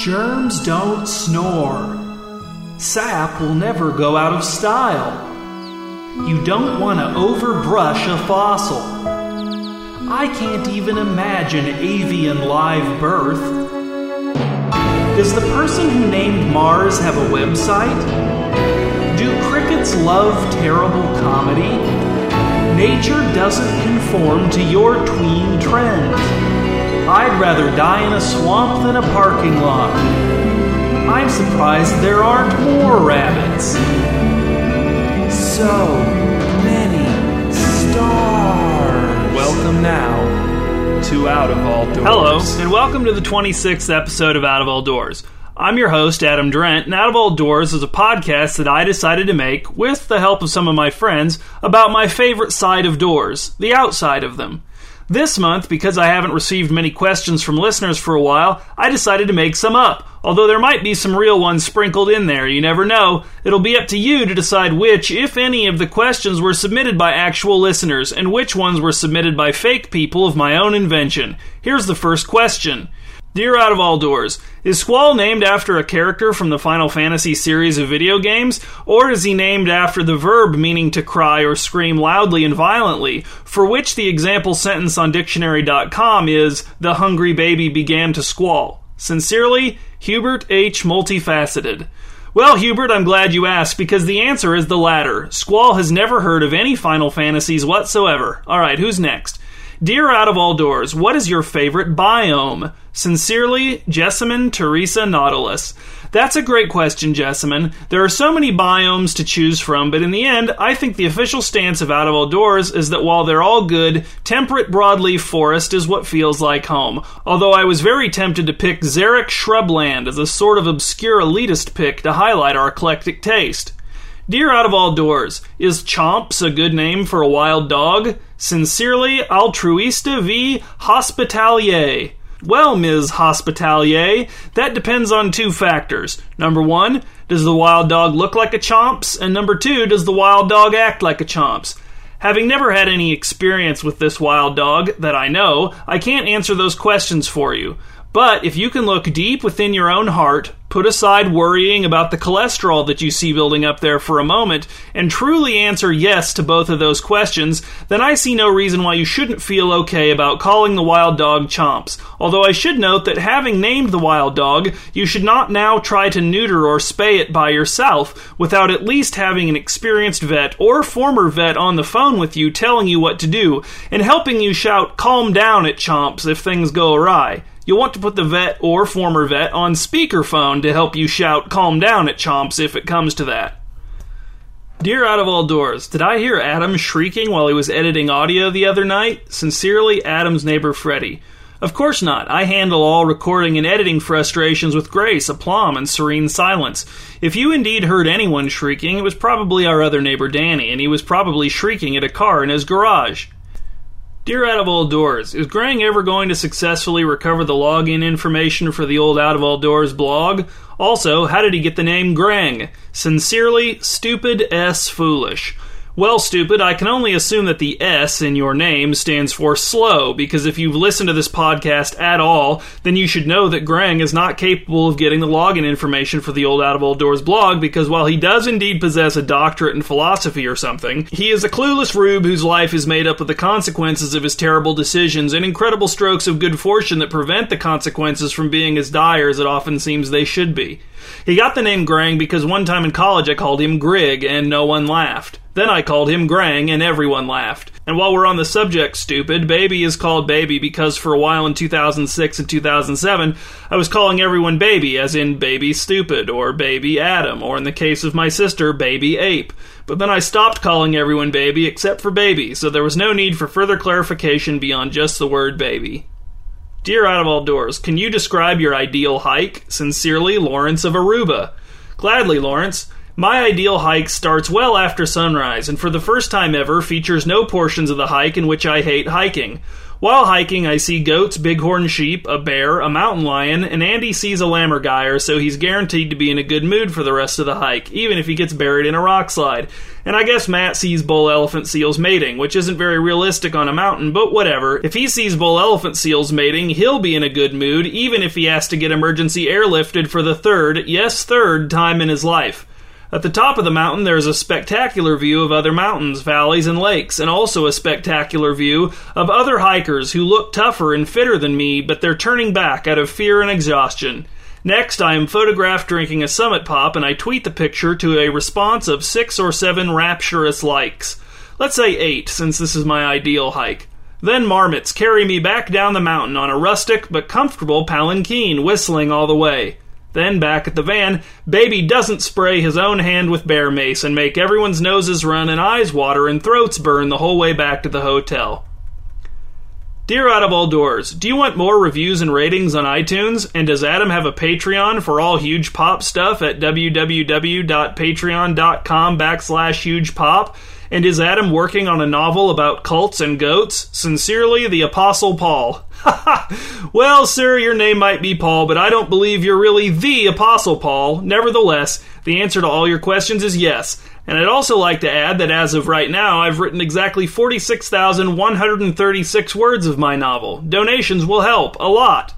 Germs don't snore. Sap will never go out of style. You don't want to overbrush a fossil. I can't even imagine avian live birth. Does the person who named Mars have a website? Do crickets love terrible comedy? Nature doesn't conform to your tween trends. I'd rather die in a swamp than a parking lot. I'm surprised there aren't more rabbits. So many stars. Welcome now to Out of All Doors. Hello, and welcome to the 26th episode of Out of All Doors. I'm your host, Adam Drent, and Out of All Doors is a podcast that I decided to make with the help of some of my friends about my favorite side of doors, the outside of them. This month, because I haven't received many questions from listeners for a while, I decided to make some up. Although there might be some real ones sprinkled in there, you never know. It'll be up to you to decide which, if any, of the questions were submitted by actual listeners and which ones were submitted by fake people of my own invention. Here's the first question. Dear Out of All Doors, is Squall named after a character from the Final Fantasy series of video games, or is he named after the verb meaning to cry or scream loudly and violently, for which the example sentence on dictionary.com is, the hungry baby began to squall? Sincerely, Hubert H. Multifaceted. Well, Hubert, I'm glad you asked because the answer is the latter. Squall has never heard of any Final Fantasies whatsoever. Alright, who's next? Dear Out of All Doors, what is your favorite biome? Sincerely, Jessamine Teresa Nautilus. That's a great question, Jessamine. There are so many biomes to choose from, but in the end, I think the official stance of Out of All Doors is that while they're all good, temperate broadleaf forest is what feels like home. Although I was very tempted to pick Xeric Shrubland as a sort of obscure elitist pick to highlight our eclectic taste. Dear Out of All Doors, is Chomps a good name for a wild dog? Sincerely, Altruista v. Hospitalier. Well, Ms. Hospitalier, that depends on two factors. Number one, does the wild dog look like a Chomps? And number two, does the wild dog act like a Chomps? Having never had any experience with this wild dog that I know, I can't answer those questions for you. But if you can look deep within your own heart, put aside worrying about the cholesterol that you see building up there for a moment, and truly answer yes to both of those questions, then I see no reason why you shouldn't feel okay about calling the wild dog Chomps. Although I should note that having named the wild dog, you should not now try to neuter or spay it by yourself without at least having an experienced vet or former vet on the phone with you telling you what to do and helping you shout calm down at Chomps if things go awry. You'll want to put the vet or former vet on speakerphone to help you shout calm down at Chomps if it comes to that. Dear Out of All Doors, did I hear Adam shrieking while he was editing audio the other night? Sincerely, Adam's neighbor Freddie. Of course not. I handle all recording and editing frustrations with grace, aplomb, and serene silence. If you indeed heard anyone shrieking, it was probably our other neighbor Danny, and he was probably shrieking at a car in his garage. Dear Out of All Doors, is Grang ever going to successfully recover the login information for the old Out of All Doors blog? Also, how did he get the name Grang? Sincerely, Stupid S Foolish. Well, stupid, I can only assume that the S in your name stands for slow, because if you've listened to this podcast at all, then you should know that Grang is not capable of getting the login information for the old Out of All Doors blog, because while he does indeed possess a doctorate in philosophy or something, he is a clueless rube whose life is made up of the consequences of his terrible decisions and incredible strokes of good fortune that prevent the consequences from being as dire as it often seems they should be. He got the name Grang because one time in college I called him Grig and no one laughed. Then I called him Grang and everyone laughed. And while we're on the subject, stupid, Baby is called Baby because for a while in 2006 and 2007, I was calling everyone Baby, as in Baby Stupid, or Baby Adam, or in the case of my sister, Baby Ape. But then I stopped calling everyone Baby except for Baby, so there was no need for further clarification beyond just the word Baby. Dear Out of All Doors, can you describe your ideal hike? Sincerely, Lawrence of Aruba. Gladly, Lawrence. My ideal hike starts well after sunrise, and for the first time ever features no portions of the hike in which I hate hiking. While hiking, I see goats, bighorn sheep, a bear, a mountain lion, and Andy sees a lammergeier, so he's guaranteed to be in a good mood for the rest of the hike, even if he gets buried in a rock slide. And I guess Matt sees bull elephant seals mating, which isn't very realistic on a mountain, but whatever. If he sees bull elephant seals mating, he'll be in a good mood, even if he has to get emergency airlifted for the third, yes, third time in his life. At the top of the mountain, there is a spectacular view of other mountains, valleys, and lakes, and also a spectacular view of other hikers who look tougher and fitter than me, but they're turning back out of fear and exhaustion. Next, I am photographed drinking a Summit Pop, and I tweet the picture to a response of six or seven rapturous likes. Let's say eight, since this is my ideal hike. Then marmots carry me back down the mountain on a rustic but comfortable palanquin, whistling all the way. Then, back at the van, Baby doesn't spray his own hand with bear mace and make everyone's noses run and eyes water and throats burn the whole way back to the hotel. Dear Out of All Doors, do you want more reviews and ratings on iTunes? And does Adam have a Patreon for all huge pop stuff at www.patreon.com backslash huge pop? And is Adam working on a novel about cults and goats? Sincerely, the Apostle Paul. well, sir, your name might be Paul, but I don't believe you're really the Apostle Paul. Nevertheless, the answer to all your questions is yes. And I'd also like to add that as of right now, I've written exactly 46,136 words of my novel. Donations will help a lot.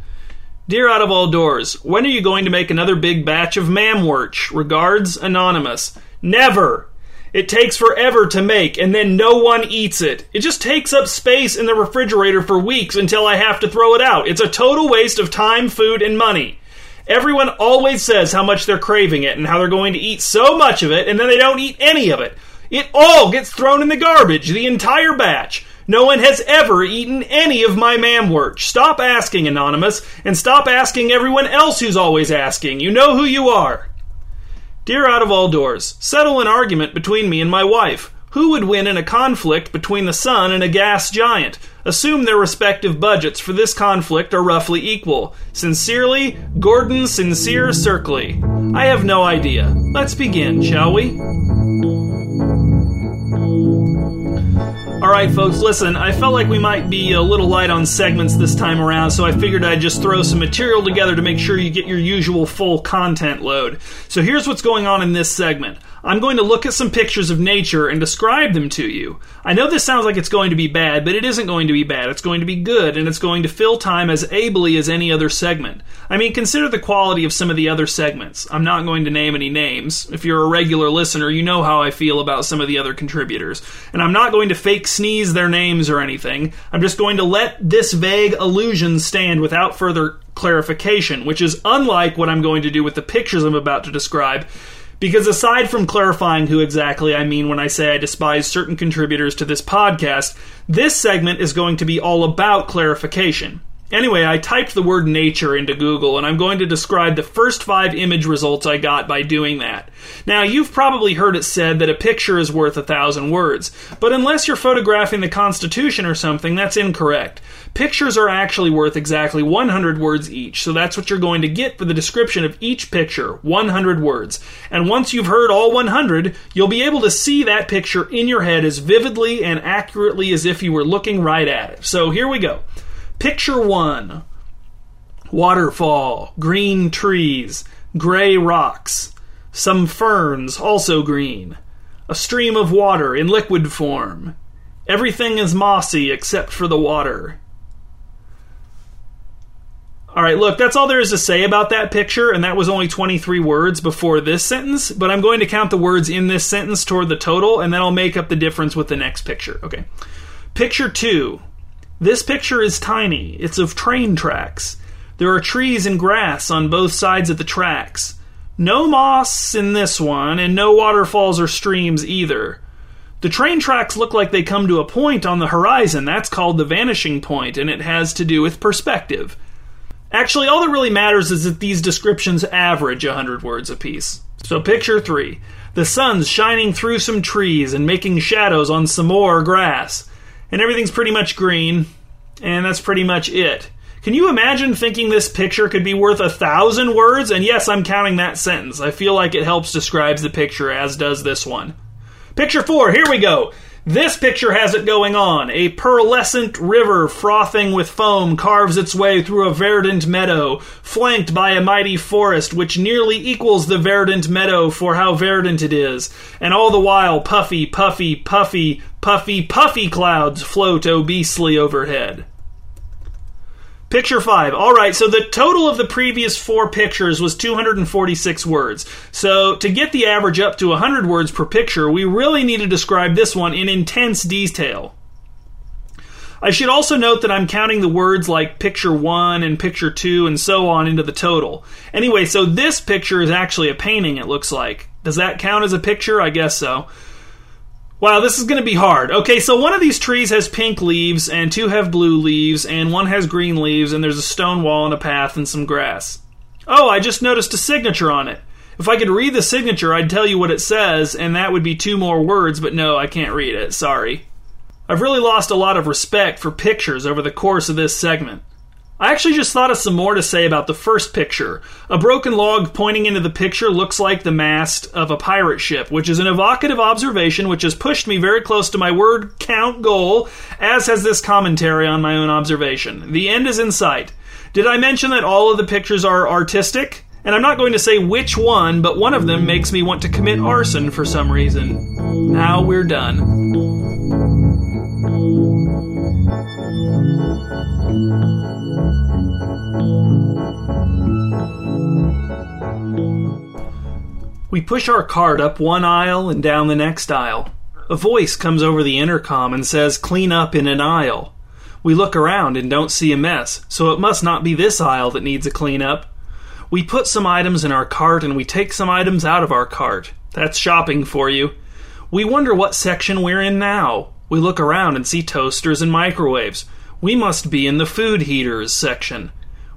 Dear Out of All Doors, when are you going to make another big batch of Mamwurch? Regards, Anonymous. Never! It takes forever to make, and then no one eats it. It just takes up space in the refrigerator for weeks until I have to throw it out. It's a total waste of time, food, and money. Everyone always says how much they're craving it and how they're going to eat so much of it, and then they don't eat any of it. It all gets thrown in the garbage, the entire batch. No one has ever eaten any of my mamwurch. Stop asking, Anonymous, and stop asking everyone else who's always asking. You know who you are. Dear Out of All Doors, settle an argument between me and my wife. Who would win in a conflict between the sun and a gas giant? Assume their respective budgets for this conflict are roughly equal. Sincerely, Gordon Sincere Circley. I have no idea. Let's begin, shall we? Alright, folks, listen, I felt like we might be a little light on segments this time around, so I figured I'd just throw some material together to make sure you get your usual full content load. So here's what's going on in this segment. I'm going to look at some pictures of nature and describe them to you. I know this sounds like it's going to be bad, but it isn't going to be bad. It's going to be good, and it's going to fill time as ably as any other segment. I mean, consider the quality of some of the other segments. I'm not going to name any names. If you're a regular listener, you know how I feel about some of the other contributors. And I'm not going to fake sneeze their names or anything. I'm just going to let this vague illusion stand without further clarification, which is unlike what I'm going to do with the pictures I'm about to describe because aside from clarifying who exactly I mean when I say I despise certain contributors to this podcast, this segment is going to be all about clarification. Anyway, I typed the word nature into Google and I'm going to describe the first five image results I got by doing that. Now, you've probably heard it said that a picture is worth a thousand words, but unless you're photographing the Constitution or something, that's incorrect. Pictures are actually worth exactly 100 words each, so that's what you're going to get for the description of each picture 100 words. And once you've heard all 100, you'll be able to see that picture in your head as vividly and accurately as if you were looking right at it. So here we go. Picture one waterfall, green trees, gray rocks, some ferns, also green, a stream of water in liquid form. Everything is mossy except for the water. All right, look, that's all there is to say about that picture, and that was only 23 words before this sentence, but I'm going to count the words in this sentence toward the total, and then I'll make up the difference with the next picture. Okay. Picture two this picture is tiny. It's of train tracks. There are trees and grass on both sides of the tracks. No moss in this one, and no waterfalls or streams either. The train tracks look like they come to a point on the horizon. That's called the vanishing point, and it has to do with perspective. Actually, all that really matters is that these descriptions average 100 words apiece. So, picture three the sun's shining through some trees and making shadows on some more grass and everything's pretty much green, and that's pretty much it. Can you imagine thinking this picture could be worth a thousand words? And yes, I'm counting that sentence. I feel like it helps describes the picture, as does this one. Picture four, here we go. This picture has it going on. A pearlescent river frothing with foam carves its way through a verdant meadow, flanked by a mighty forest which nearly equals the verdant meadow for how verdant it is. And all the while, puffy, puffy, puffy, puffy, puffy clouds float obesely overhead. Picture five. All right, so the total of the previous four pictures was 246 words. So to get the average up to 100 words per picture, we really need to describe this one in intense detail. I should also note that I'm counting the words like picture one and picture two and so on into the total. Anyway, so this picture is actually a painting, it looks like. Does that count as a picture? I guess so. Wow, this is going to be hard. Okay, so one of these trees has pink leaves, and two have blue leaves, and one has green leaves, and there's a stone wall and a path and some grass. Oh, I just noticed a signature on it. If I could read the signature, I'd tell you what it says, and that would be two more words, but no, I can't read it. Sorry. I've really lost a lot of respect for pictures over the course of this segment. I actually just thought of some more to say about the first picture. A broken log pointing into the picture looks like the mast of a pirate ship, which is an evocative observation which has pushed me very close to my word count goal, as has this commentary on my own observation. The end is in sight. Did I mention that all of the pictures are artistic? And I'm not going to say which one, but one of them makes me want to commit arson for some reason. Now we're done. We push our cart up one aisle and down the next aisle. A voice comes over the intercom and says, Clean up in an aisle. We look around and don't see a mess, so it must not be this aisle that needs a clean up. We put some items in our cart and we take some items out of our cart. That's shopping for you. We wonder what section we're in now. We look around and see toasters and microwaves. We must be in the food heaters section.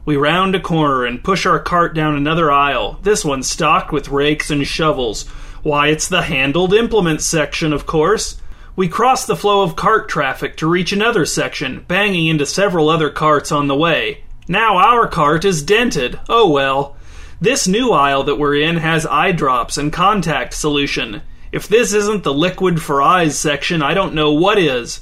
We round a corner and push our cart down another aisle, this one stocked with rakes and shovels. Why, it's the handled implements section, of course. We cross the flow of cart traffic to reach another section, banging into several other carts on the way. Now our cart is dented. Oh well. This new aisle that we're in has eye drops and contact solution. If this isn't the liquid for eyes section, I don't know what is.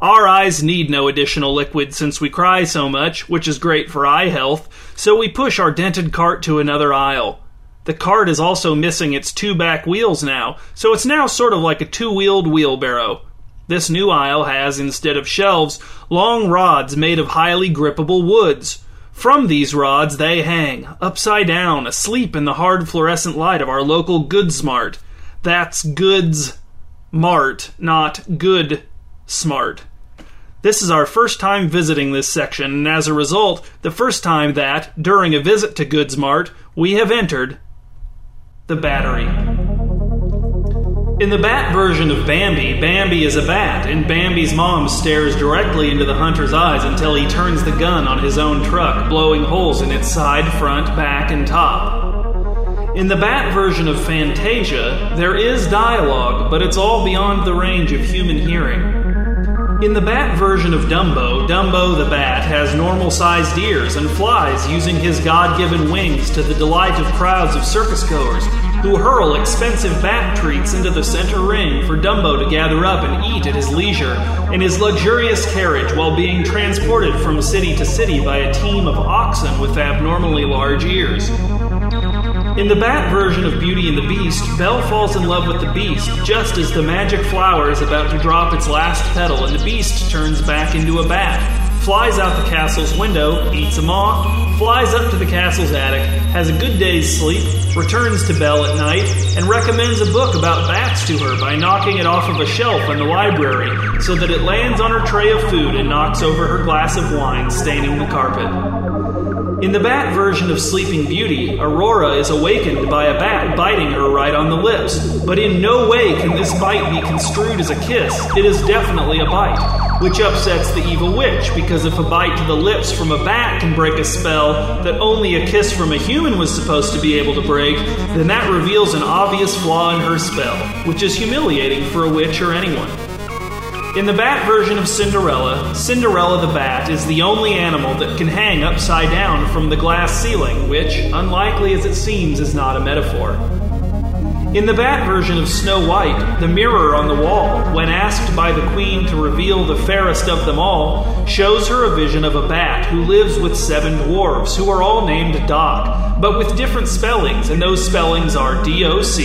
Our eyes need no additional liquid since we cry so much, which is great for eye health, so we push our dented cart to another aisle. The cart is also missing its two back wheels now, so it's now sort of like a two wheeled wheelbarrow. This new aisle has, instead of shelves, long rods made of highly grippable woods. From these rods, they hang, upside down, asleep in the hard fluorescent light of our local Goods Mart. That's Goods Mart, not Good Smart. This is our first time visiting this section, and as a result, the first time that, during a visit to Goodsmart, we have entered the Battery. In the bat version of Bambi, Bambi is a bat, and Bambi's mom stares directly into the hunter's eyes until he turns the gun on his own truck, blowing holes in its side, front, back, and top. In the bat version of Fantasia, there is dialogue, but it's all beyond the range of human hearing. In the bat version of Dumbo, Dumbo the bat has normal sized ears and flies using his God given wings to the delight of crowds of circus goers who hurl expensive bat treats into the center ring for Dumbo to gather up and eat at his leisure in his luxurious carriage while being transported from city to city by a team of oxen with abnormally large ears. In the Bat version of Beauty and the Beast, Belle falls in love with the Beast just as the magic flower is about to drop its last petal and the Beast turns back into a bat, flies out the castle's window, eats a moth, flies up to the castle's attic, has a good day's sleep, returns to Belle at night, and recommends a book about bats to her by knocking it off of a shelf in the library so that it lands on her tray of food and knocks over her glass of wine, staining the carpet. In the bat version of Sleeping Beauty, Aurora is awakened by a bat biting her right on the lips, but in no way can this bite be construed as a kiss. It is definitely a bite, which upsets the evil witch, because if a bite to the lips from a bat can break a spell that only a kiss from a human was supposed to be able to break, then that reveals an obvious flaw in her spell, which is humiliating for a witch or anyone. In the bat version of Cinderella, Cinderella the bat is the only animal that can hang upside down from the glass ceiling, which, unlikely as it seems, is not a metaphor. In the Bat version of Snow White, the mirror on the wall, when asked by the Queen to reveal the fairest of them all, shows her a vision of a bat who lives with seven dwarves, who are all named Doc, but with different spellings, and those spellings are D O C,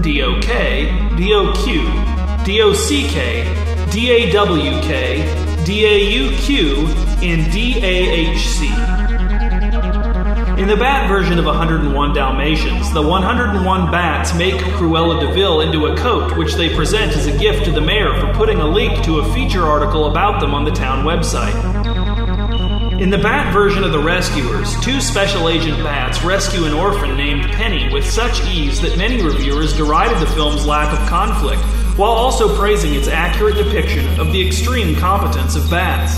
D O K, D O Q, D O C K, D A W K, D A U Q, and D A H C. In the Bat version of 101 Dalmatians, the 101 bats make Cruella de Vil into a coat, which they present as a gift to the mayor for putting a link to a feature article about them on the town website. In the Bat version of The Rescuers, two special agent bats rescue an orphan named Penny with such ease that many reviewers derided the film's lack of conflict, while also praising its accurate depiction of the extreme competence of bats.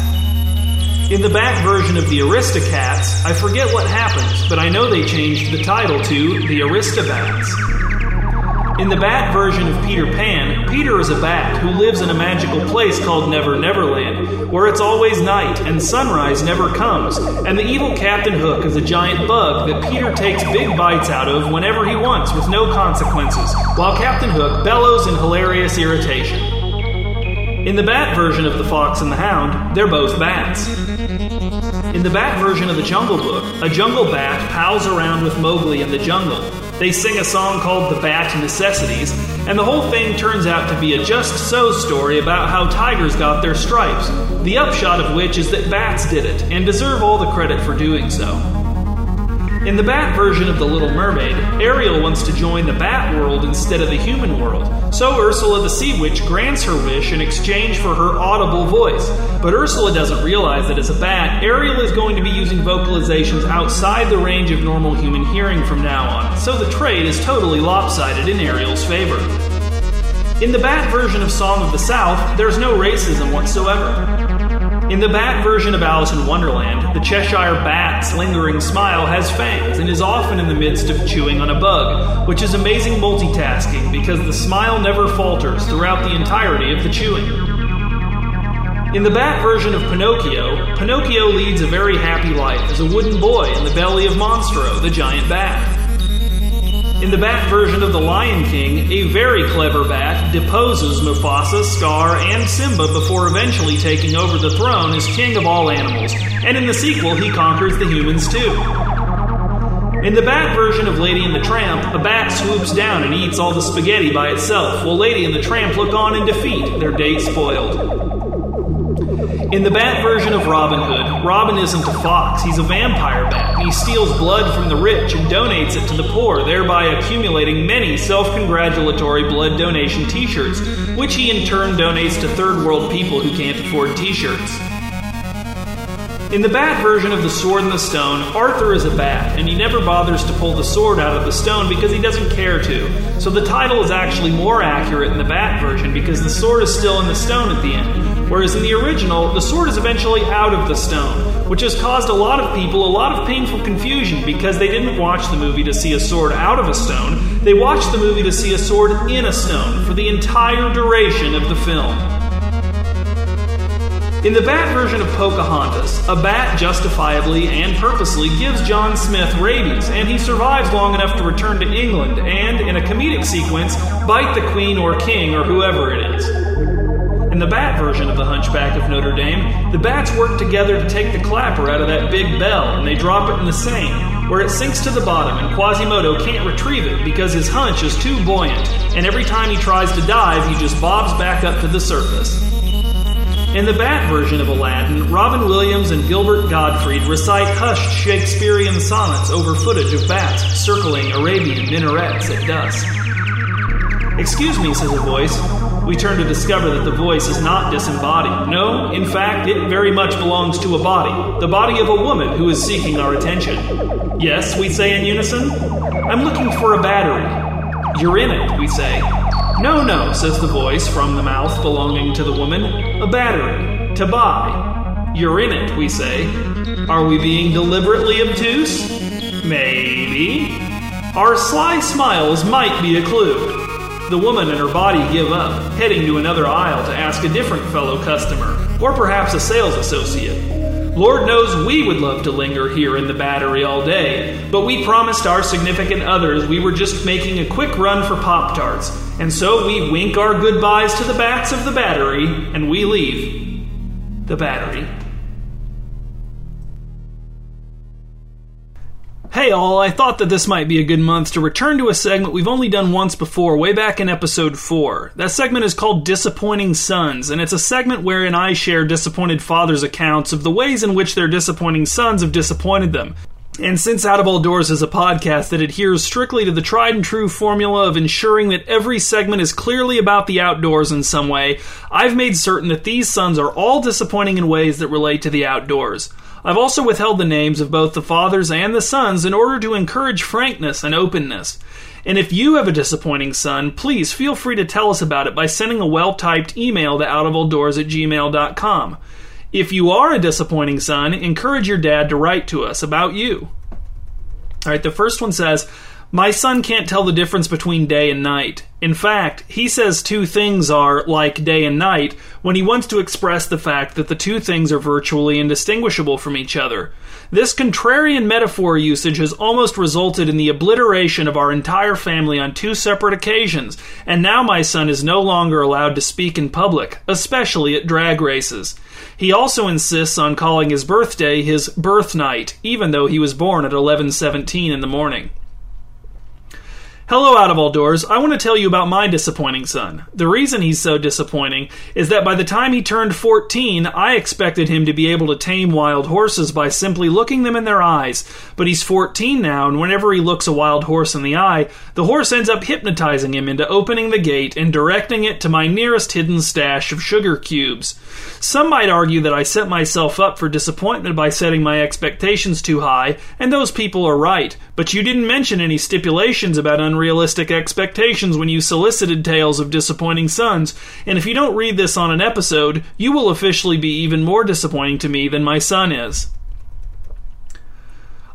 In the Bat version of the Aristocats, I forget what happens, but I know they changed the title to The Aristobats. In the Bat version of Peter Pan, Peter is a bat who lives in a magical place called Never Neverland, where it's always night and sunrise never comes, and the evil Captain Hook is a giant bug that Peter takes big bites out of whenever he wants with no consequences, while Captain Hook bellows in hilarious irritation. In the Bat version of The Fox and the Hound, they're both bats. In the Bat version of the Jungle Book, a jungle bat pals around with Mowgli in the jungle. They sing a song called The Bat Necessities, and the whole thing turns out to be a just so story about how tigers got their stripes, the upshot of which is that bats did it, and deserve all the credit for doing so. In the Bat version of The Little Mermaid, Ariel wants to join the Bat world instead of the human world, so Ursula the Sea Witch grants her wish in exchange for her audible voice. But Ursula doesn't realize that as a bat, Ariel is going to be using vocalizations outside the range of normal human hearing from now on, so the trade is totally lopsided in Ariel's favor. In the Bat version of Song of the South, there's no racism whatsoever. In the Bat version of Alice in Wonderland, the Cheshire Bat's lingering smile has fangs and is often in the midst of chewing on a bug, which is amazing multitasking because the smile never falters throughout the entirety of the chewing. In the Bat version of Pinocchio, Pinocchio leads a very happy life as a wooden boy in the belly of Monstro, the giant bat. In the Bat version of The Lion King, a very clever bat deposes Mufasa, Scar, and Simba before eventually taking over the throne as king of all animals, and in the sequel, he conquers the humans too. In the Bat version of Lady and the Tramp, a bat swoops down and eats all the spaghetti by itself, while Lady and the Tramp look on in defeat, their date spoiled. In the Bat version of Robin Hood, Robin isn't a fox, he's a vampire bat, he steals blood from the rich and donates it to the poor, thereby accumulating many self congratulatory blood donation t shirts, which he in turn donates to third world people who can't afford t shirts. In the Bat version of The Sword in the Stone, Arthur is a bat, and he never bothers to pull the sword out of the stone because he doesn't care to. So the title is actually more accurate in the Bat version because the sword is still in the stone at the end. Whereas in the original, the sword is eventually out of the stone, which has caused a lot of people a lot of painful confusion because they didn't watch the movie to see a sword out of a stone, they watched the movie to see a sword in a stone for the entire duration of the film. In the Bat version of Pocahontas, a bat justifiably and purposely gives John Smith rabies, and he survives long enough to return to England and, in a comedic sequence, bite the Queen or King or whoever it is. In the Bat version of The Hunchback of Notre Dame, the bats work together to take the clapper out of that big bell, and they drop it in the Seine, where it sinks to the bottom, and Quasimodo can't retrieve it because his hunch is too buoyant, and every time he tries to dive, he just bobs back up to the surface. In the Bat version of Aladdin, Robin Williams and Gilbert Gottfried recite hushed Shakespearean sonnets over footage of bats circling Arabian minarets at dusk. Excuse me, says a voice. We turn to discover that the voice is not disembodied. No, in fact, it very much belongs to a body, the body of a woman who is seeking our attention. Yes, we say in unison. I'm looking for a battery. You're in it, we say. No, no, says the voice from the mouth belonging to the woman. A battery. To buy. You're in it, we say. Are we being deliberately obtuse? Maybe. Our sly smiles might be a clue. The woman and her body give up, heading to another aisle to ask a different fellow customer, or perhaps a sales associate. Lord knows we would love to linger here in the battery all day, but we promised our significant others we were just making a quick run for Pop Tarts, and so we wink our goodbyes to the bats of the battery and we leave. The battery. Hey all, I thought that this might be a good month to return to a segment we've only done once before, way back in episode 4. That segment is called Disappointing Sons, and it's a segment wherein I share disappointed fathers' accounts of the ways in which their disappointing sons have disappointed them. And since Out of All Doors is a podcast that adheres strictly to the tried and true formula of ensuring that every segment is clearly about the outdoors in some way, I've made certain that these sons are all disappointing in ways that relate to the outdoors. I've also withheld the names of both the fathers and the sons in order to encourage frankness and openness. And if you have a disappointing son, please feel free to tell us about it by sending a well typed email to outofalldoors at gmail.com. If you are a disappointing son, encourage your dad to write to us about you. All right, the first one says, My son can't tell the difference between day and night. In fact, he says two things are like day and night when he wants to express the fact that the two things are virtually indistinguishable from each other. This contrarian metaphor usage has almost resulted in the obliteration of our entire family on two separate occasions, and now my son is no longer allowed to speak in public, especially at drag races. He also insists on calling his birthday his birth night, even though he was born at 11:17 in the morning. Hello, out of all doors. I want to tell you about my disappointing son. The reason he's so disappointing is that by the time he turned 14, I expected him to be able to tame wild horses by simply looking them in their eyes. But he's 14 now, and whenever he looks a wild horse in the eye, the horse ends up hypnotizing him into opening the gate and directing it to my nearest hidden stash of sugar cubes. Some might argue that I set myself up for disappointment by setting my expectations too high, and those people are right. But you didn't mention any stipulations about unrealistic expectations when you solicited tales of disappointing sons, and if you don't read this on an episode, you will officially be even more disappointing to me than my son is.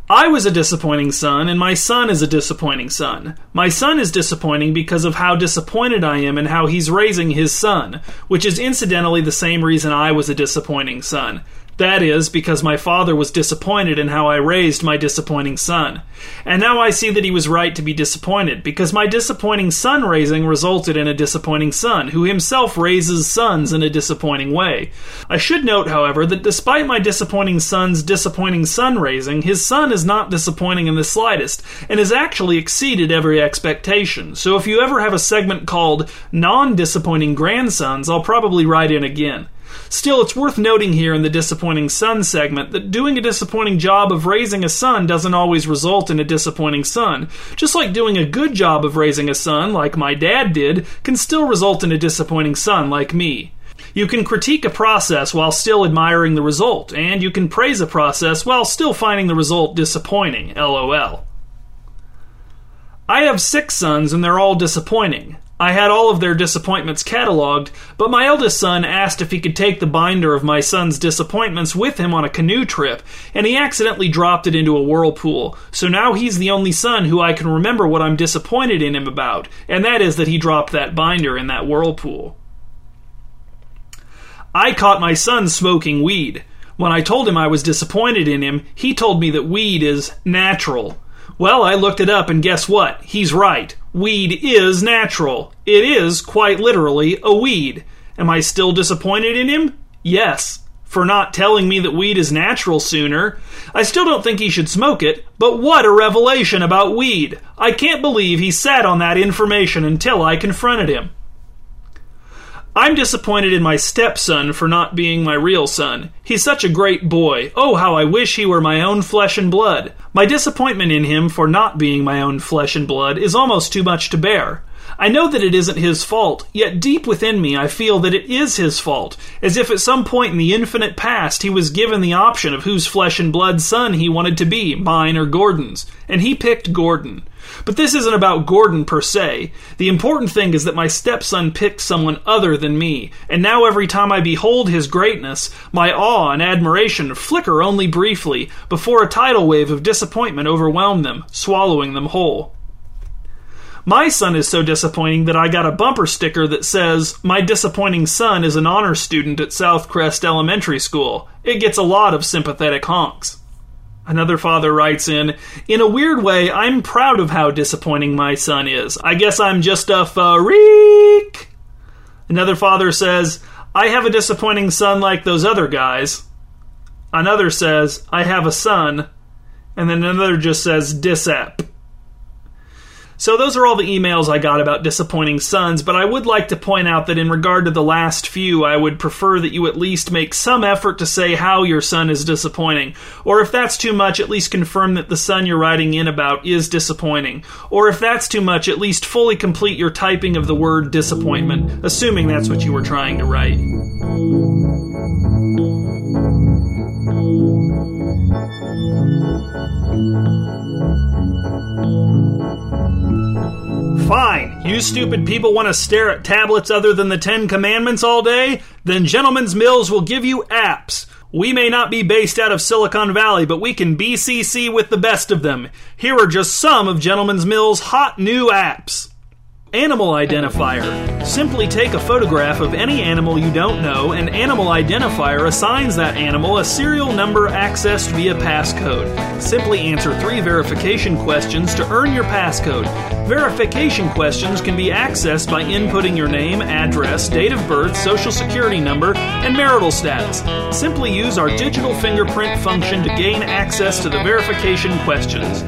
I was a disappointing son, and my son is a disappointing son. My son is disappointing because of how disappointed I am in how he's raising his son, which is incidentally the same reason I was a disappointing son. That is, because my father was disappointed in how I raised my disappointing son. And now I see that he was right to be disappointed, because my disappointing son raising resulted in a disappointing son, who himself raises sons in a disappointing way. I should note, however, that despite my disappointing son's disappointing son raising, his son is not disappointing in the slightest, and has actually exceeded every expectation. So if you ever have a segment called Non Disappointing Grandsons, I'll probably write in again. Still, it's worth noting here in the disappointing son segment that doing a disappointing job of raising a son doesn't always result in a disappointing son. Just like doing a good job of raising a son, like my dad did, can still result in a disappointing son, like me. You can critique a process while still admiring the result, and you can praise a process while still finding the result disappointing, lol. I have six sons and they're all disappointing. I had all of their disappointments cataloged, but my eldest son asked if he could take the binder of my son's disappointments with him on a canoe trip, and he accidentally dropped it into a whirlpool. So now he's the only son who I can remember what I'm disappointed in him about, and that is that he dropped that binder in that whirlpool. I caught my son smoking weed. When I told him I was disappointed in him, he told me that weed is natural. Well, I looked it up, and guess what? He's right. Weed is natural. It is, quite literally, a weed. Am I still disappointed in him? Yes. For not telling me that weed is natural sooner. I still don't think he should smoke it, but what a revelation about weed! I can't believe he sat on that information until I confronted him. I'm disappointed in my stepson for not being my real son. He's such a great boy. Oh, how I wish he were my own flesh and blood. My disappointment in him for not being my own flesh and blood is almost too much to bear. I know that it isn't his fault, yet deep within me I feel that it is his fault, as if at some point in the infinite past he was given the option of whose flesh and blood son he wanted to be, mine or Gordon's, and he picked Gordon. But this isn't about Gordon per se. The important thing is that my stepson picked someone other than me, and now every time I behold his greatness, my awe and admiration flicker only briefly before a tidal wave of disappointment overwhelm them, swallowing them whole. My son is so disappointing that I got a bumper sticker that says, My disappointing son is an honor student at Southcrest Elementary School. It gets a lot of sympathetic honks. Another father writes in, In a weird way, I'm proud of how disappointing my son is. I guess I'm just a freak. Another father says, I have a disappointing son like those other guys. Another says, I have a son. And then another just says, disap. So those are all the emails I got about disappointing sons, but I would like to point out that in regard to the last few, I would prefer that you at least make some effort to say how your son is disappointing. Or if that's too much, at least confirm that the son you're writing in about is disappointing. Or if that's too much, at least fully complete your typing of the word disappointment, assuming that's what you were trying to write. Fine. You stupid people want to stare at tablets other than the Ten Commandments all day? Then Gentleman's Mills will give you apps. We may not be based out of Silicon Valley, but we can BCC with the best of them. Here are just some of Gentleman's Mill's hot new apps. Animal Identifier. Simply take a photograph of any animal you don't know, and Animal Identifier assigns that animal a serial number accessed via passcode. Simply answer three verification questions to earn your passcode. Verification questions can be accessed by inputting your name, address, date of birth, social security number, and marital status. Simply use our digital fingerprint function to gain access to the verification questions.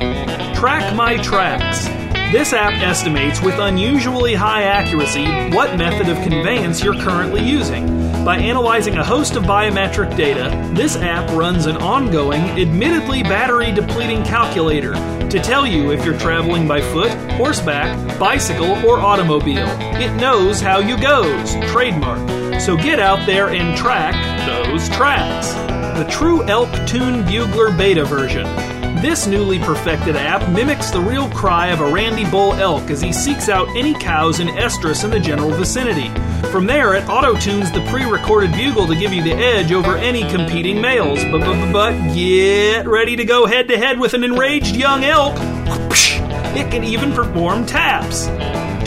Track My Tracks. This app estimates with unusually high accuracy what method of conveyance you're currently using. By analyzing a host of biometric data, this app runs an ongoing, admittedly battery depleting calculator to tell you if you're traveling by foot, horseback, bicycle, or automobile. It knows how you goes, trademark. So get out there and track those tracks. The True Elk Tune Bugler beta version. This newly perfected app mimics the real cry of a Randy Bull elk as he seeks out any cows in estrus in the general vicinity. From there, it auto tunes the pre recorded bugle to give you the edge over any competing males. But, but, but get ready to go head to head with an enraged young elk. It can even perform taps.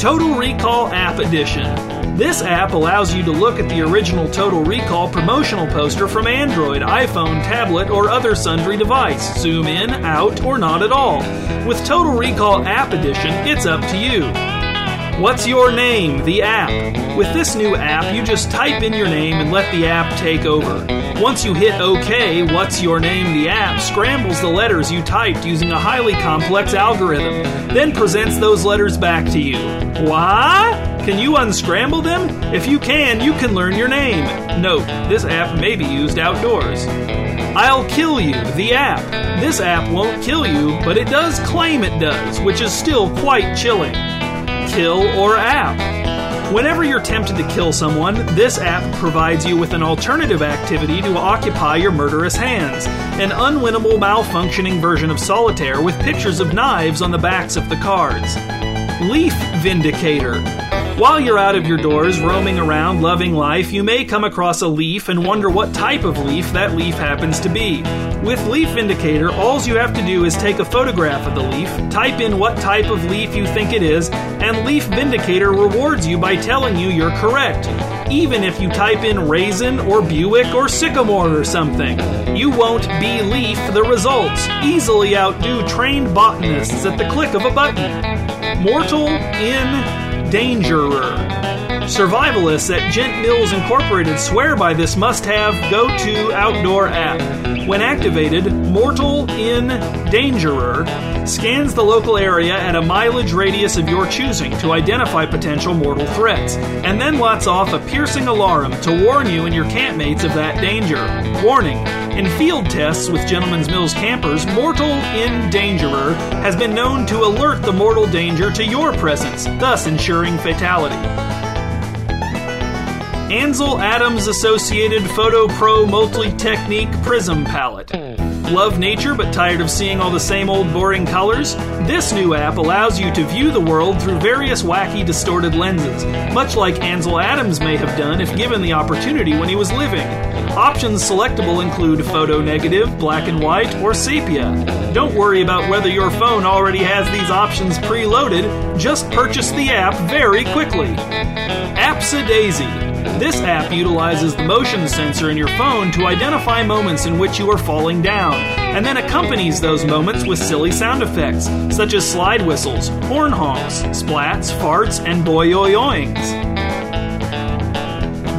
Total Recall App Edition. This app allows you to look at the original Total Recall promotional poster from Android, iPhone, tablet, or other sundry device. Zoom in, out, or not at all. With Total Recall App Edition, it's up to you. What's Your Name? The app. With this new app, you just type in your name and let the app take over. Once you hit OK, What's Your Name? The app scrambles the letters you typed using a highly complex algorithm, then presents those letters back to you. What? Can you unscramble them? If you can, you can learn your name. Note, this app may be used outdoors. I'll Kill You, the app. This app won't kill you, but it does claim it does, which is still quite chilling. Kill or app. Whenever you're tempted to kill someone, this app provides you with an alternative activity to occupy your murderous hands an unwinnable, malfunctioning version of solitaire with pictures of knives on the backs of the cards. Leaf Vindicator. While you're out of your doors, roaming around, loving life, you may come across a leaf and wonder what type of leaf that leaf happens to be. With Leaf Vindicator, all you have to do is take a photograph of the leaf, type in what type of leaf you think it is, and Leaf Vindicator rewards you by telling you you're correct. Even if you type in raisin or Buick or sycamore or something, you won't believe the results. Easily outdo trained botanists at the click of a button. Mortal in Dangerer. Survivalists at Gent Mills Incorporated swear by this must have go to outdoor app. When activated, Mortal in Dangerer scans the local area at a mileage radius of your choosing to identify potential mortal threats, and then lets off a piercing alarm to warn you and your campmates of that danger. Warning in field tests with Gentleman's Mills campers, Mortal in Dangerer has been known to alert the mortal danger to your presence, thus ensuring fatality. Ansel Adams Associated Photo Pro Multi Technique Prism Palette. Love nature but tired of seeing all the same old boring colors? This new app allows you to view the world through various wacky distorted lenses, much like Ansel Adams may have done if given the opportunity when he was living. Options selectable include photo negative, black and white, or sepia. Don't worry about whether your phone already has these options preloaded, just purchase the app very quickly. Appsadaisy. This app utilizes the motion sensor in your phone to identify moments in which you are falling down, and then accompanies those moments with silly sound effects, such as slide whistles, horn honks, splats, farts, and boyoyoings.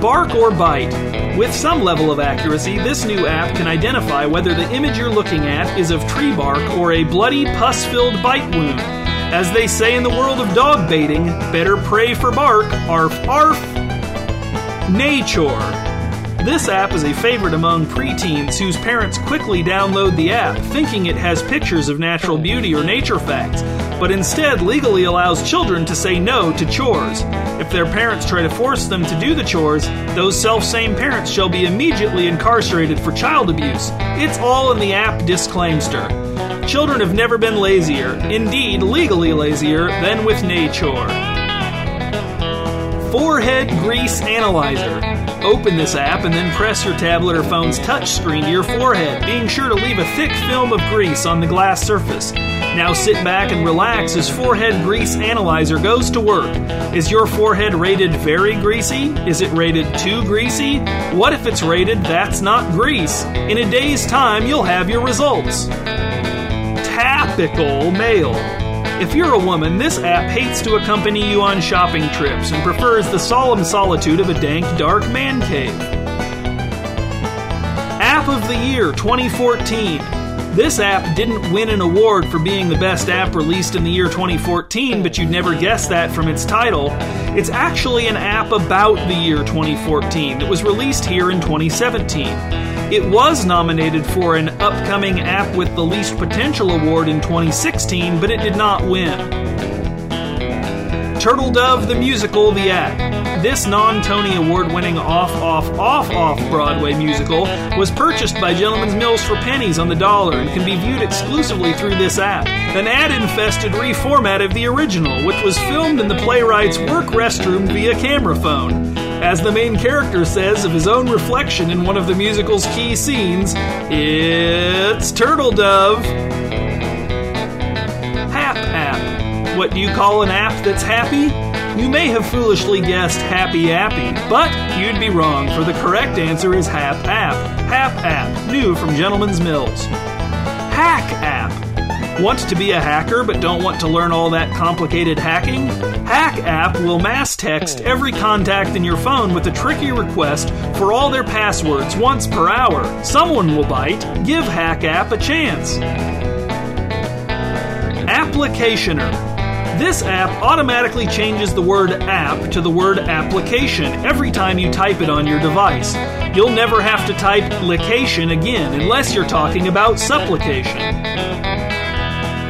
Bark or bite. With some level of accuracy, this new app can identify whether the image you're looking at is of tree bark or a bloody, pus filled bite wound. As they say in the world of dog baiting, better pray for bark, arf arf. Nature. This app is a favorite among preteens whose parents quickly download the app thinking it has pictures of natural beauty or nature facts, but instead legally allows children to say no to chores. If their parents try to force them to do the chores, those self same parents shall be immediately incarcerated for child abuse. It's all in the app disclaimster. Children have never been lazier, indeed legally lazier, than with nature. Forehead Grease Analyzer. Open this app and then press your tablet or phone's touchscreen to your forehead, being sure to leave a thick film of grease on the glass surface. Now sit back and relax as Forehead Grease Analyzer goes to work. Is your forehead rated very greasy? Is it rated too greasy? What if it's rated that's not grease? In a day's time, you'll have your results. Tapical Mail. If you're a woman, this app hates to accompany you on shopping trips and prefers the solemn solitude of a dank, dark man cave. App of the Year 2014. This app didn't win an award for being the best app released in the year 2014, but you'd never guess that from its title. It's actually an app about the year 2014 that was released here in 2017. It was nominated for an upcoming app with the least potential award in 2016, but it did not win. Turtle Dove the Musical The App. This non Tony Award winning off, off, off, off Broadway musical was purchased by Gentleman's Mills for pennies on the dollar and can be viewed exclusively through this app. An ad infested reformat of the original, which was filmed in the playwright's work restroom via camera phone. As the main character says of his own reflection in one of the musical's key scenes, it's Turtle Dove. Hap app. What do you call an app that's happy? You may have foolishly guessed Happy Appy, but you'd be wrong, for the correct answer is Hap App. Hap App, new from Gentleman's Mills. Hack App. Want to be a hacker but don't want to learn all that complicated hacking? Hack app will mass text every contact in your phone with a tricky request for all their passwords once per hour. Someone will bite. Give Hack app a chance. Applicationer. This app automatically changes the word app to the word application every time you type it on your device. You'll never have to type location again unless you're talking about supplication.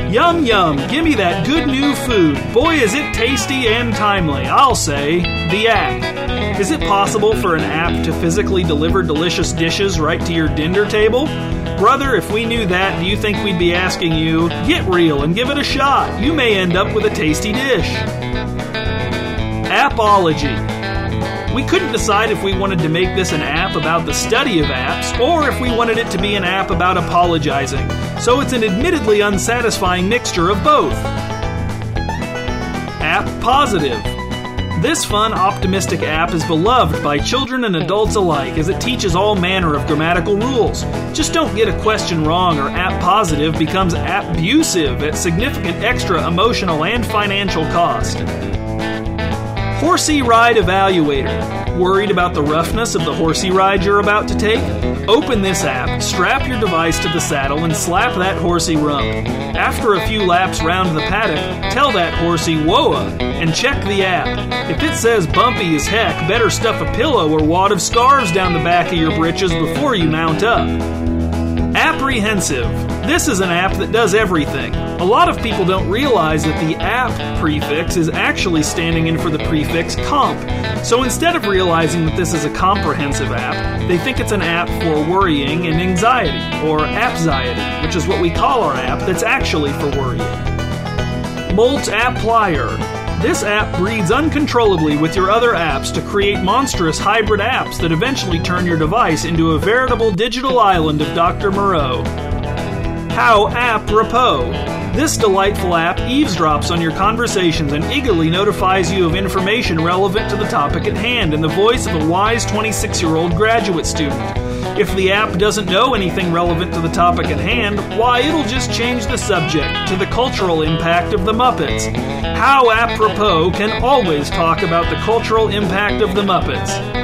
Yum yum, give me that good new food. Boy, is it tasty and timely. I'll say, the app. Is it possible for an app to physically deliver delicious dishes right to your dinner table? Brother, if we knew that, do you think we'd be asking you, get real and give it a shot? You may end up with a tasty dish. Appology. We couldn't decide if we wanted to make this an app about the study of apps or if we wanted it to be an app about apologizing, so it's an admittedly unsatisfying mixture of both. App Positive. This fun, optimistic app is beloved by children and adults alike as it teaches all manner of grammatical rules. Just don't get a question wrong, or app positive becomes abusive at significant extra emotional and financial cost. Horsey Ride Evaluator. Worried about the roughness of the horsey ride you're about to take? Open this app, strap your device to the saddle, and slap that horsey rump. After a few laps round the paddock, tell that horsey whoa and check the app. If it says bumpy as heck, better stuff a pillow or wad of scarves down the back of your britches before you mount up. Apprehensive. This is an app that does everything. A lot of people don't realize that the app prefix is actually standing in for the prefix comp. So instead of realizing that this is a comprehensive app, they think it's an app for worrying and anxiety, or appxiety, which is what we call our app that's actually for worrying. Molt Applier. This app breeds uncontrollably with your other apps to create monstrous hybrid apps that eventually turn your device into a veritable digital island of Dr. Moreau. How Apropos. This delightful app eavesdrops on your conversations and eagerly notifies you of information relevant to the topic at hand in the voice of a wise 26 year old graduate student. If the app doesn't know anything relevant to the topic at hand, why, it'll just change the subject to the cultural impact of the Muppets. How Apropos can always talk about the cultural impact of the Muppets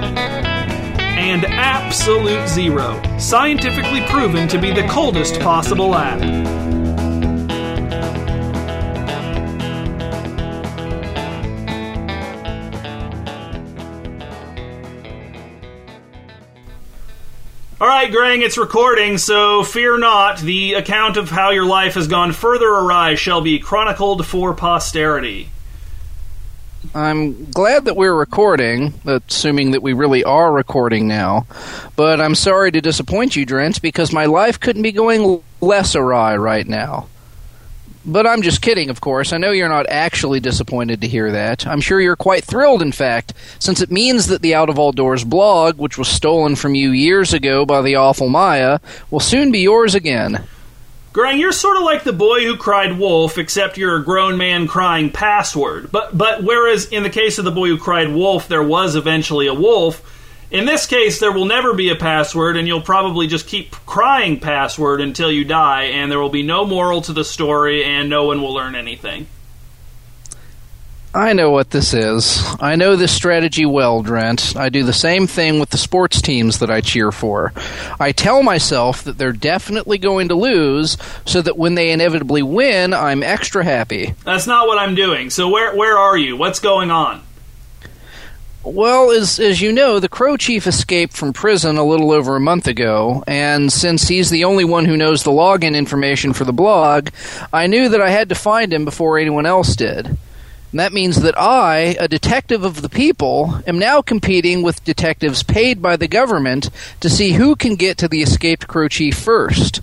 and Absolute Zero, scientifically proven to be the coldest possible app. All right, Grang, it's recording, so fear not. The account of how your life has gone further awry shall be chronicled for posterity. I'm glad that we're recording, assuming that we really are recording now. But I'm sorry to disappoint you, Drent, because my life couldn't be going less awry right now. But I'm just kidding, of course. I know you're not actually disappointed to hear that. I'm sure you're quite thrilled, in fact, since it means that the Out of All Doors blog, which was stolen from you years ago by the awful Maya, will soon be yours again. Grang, you're sort of like the boy who cried wolf, except you're a grown man crying password. But but whereas in the case of the boy who cried wolf, there was eventually a wolf. In this case, there will never be a password, and you'll probably just keep crying password until you die, and there will be no moral to the story, and no one will learn anything. I know what this is. I know this strategy well, Drent. I do the same thing with the sports teams that I cheer for. I tell myself that they're definitely going to lose, so that when they inevitably win, I'm extra happy. That's not what I'm doing. So where where are you? What's going on? Well, as as you know, the Crow Chief escaped from prison a little over a month ago, and since he's the only one who knows the login information for the blog, I knew that I had to find him before anyone else did. And that means that I, a detective of the people, am now competing with detectives paid by the government to see who can get to the escaped Crow Chief first.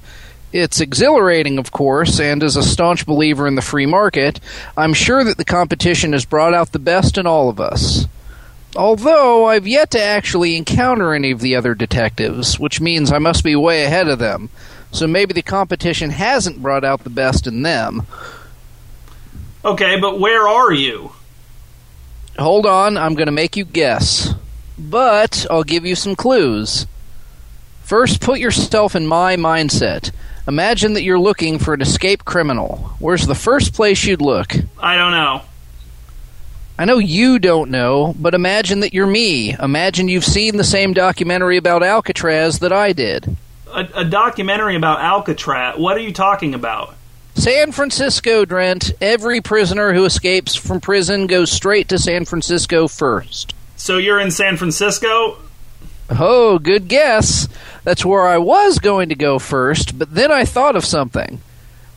It's exhilarating, of course, and as a staunch believer in the free market, I'm sure that the competition has brought out the best in all of us. Although I've yet to actually encounter any of the other detectives, which means I must be way ahead of them. So maybe the competition hasn't brought out the best in them. Okay, but where are you? Hold on, I'm going to make you guess. But I'll give you some clues. First, put yourself in my mindset. Imagine that you're looking for an escaped criminal. Where's the first place you'd look? I don't know. I know you don't know, but imagine that you're me. Imagine you've seen the same documentary about Alcatraz that I did. A, a documentary about Alcatraz? What are you talking about? San Francisco, Drent. Every prisoner who escapes from prison goes straight to San Francisco first. So you're in San Francisco? Oh, good guess. That's where I was going to go first, but then I thought of something.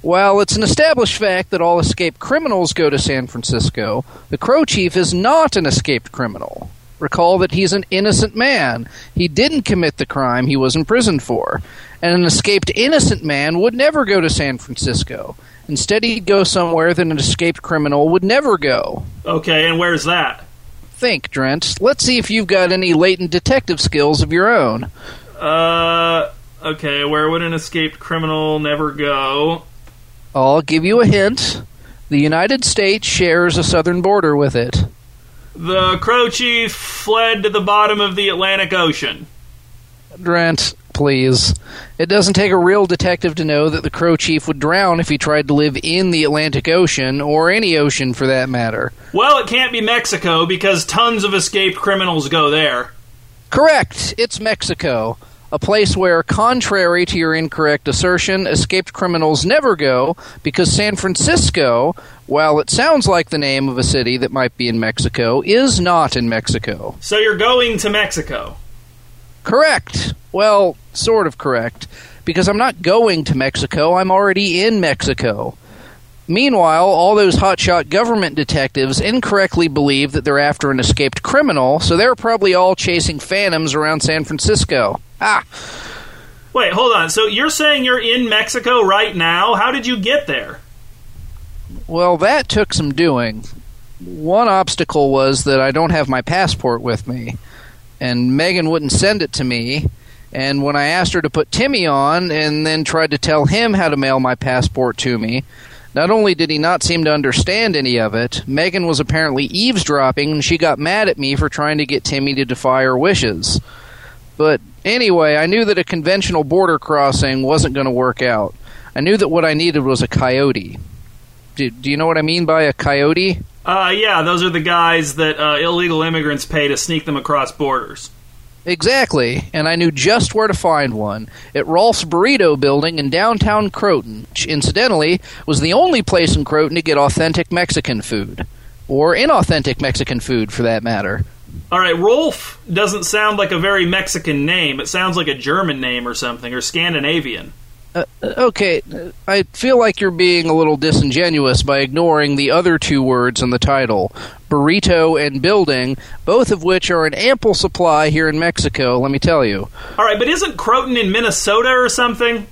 While it's an established fact that all escaped criminals go to San Francisco, the Crow Chief is not an escaped criminal. Recall that he's an innocent man. He didn't commit the crime he was in prison for. And an escaped innocent man would never go to San Francisco. Instead, he'd go somewhere that an escaped criminal would never go. Okay, and where's that? Think, Drent. Let's see if you've got any latent detective skills of your own. Uh, okay, where would an escaped criminal never go? I'll give you a hint. The United States shares a southern border with it. The Crow Chief fled to the bottom of the Atlantic Ocean. Drent, please. It doesn't take a real detective to know that the Crow Chief would drown if he tried to live in the Atlantic Ocean, or any ocean for that matter. Well, it can't be Mexico because tons of escaped criminals go there. Correct! It's Mexico. A place where, contrary to your incorrect assertion, escaped criminals never go because San Francisco, while it sounds like the name of a city that might be in Mexico, is not in Mexico. So you're going to Mexico? Correct. Well, sort of correct. because I'm not going to Mexico, I'm already in Mexico. Meanwhile, all those hotshot government detectives incorrectly believe that they're after an escaped criminal, so they're probably all chasing phantoms around San Francisco. Ah! Wait, hold on. So you're saying you're in Mexico right now? How did you get there? Well, that took some doing. One obstacle was that I don't have my passport with me, and Megan wouldn't send it to me. And when I asked her to put Timmy on and then tried to tell him how to mail my passport to me, not only did he not seem to understand any of it, Megan was apparently eavesdropping and she got mad at me for trying to get Timmy to defy her wishes. But anyway, I knew that a conventional border crossing wasn't going to work out. I knew that what I needed was a coyote. Do, do you know what I mean by a coyote? Uh, yeah, those are the guys that uh, illegal immigrants pay to sneak them across borders. Exactly, and I knew just where to find one at Rolf's Burrito Building in downtown Croton, which incidentally was the only place in Croton to get authentic Mexican food. Or inauthentic Mexican food, for that matter. All right, Rolf doesn't sound like a very Mexican name. It sounds like a German name or something, or Scandinavian. Uh, okay, I feel like you're being a little disingenuous by ignoring the other two words in the title burrito and building, both of which are in ample supply here in Mexico, let me tell you. All right, but isn't Croton in Minnesota or something?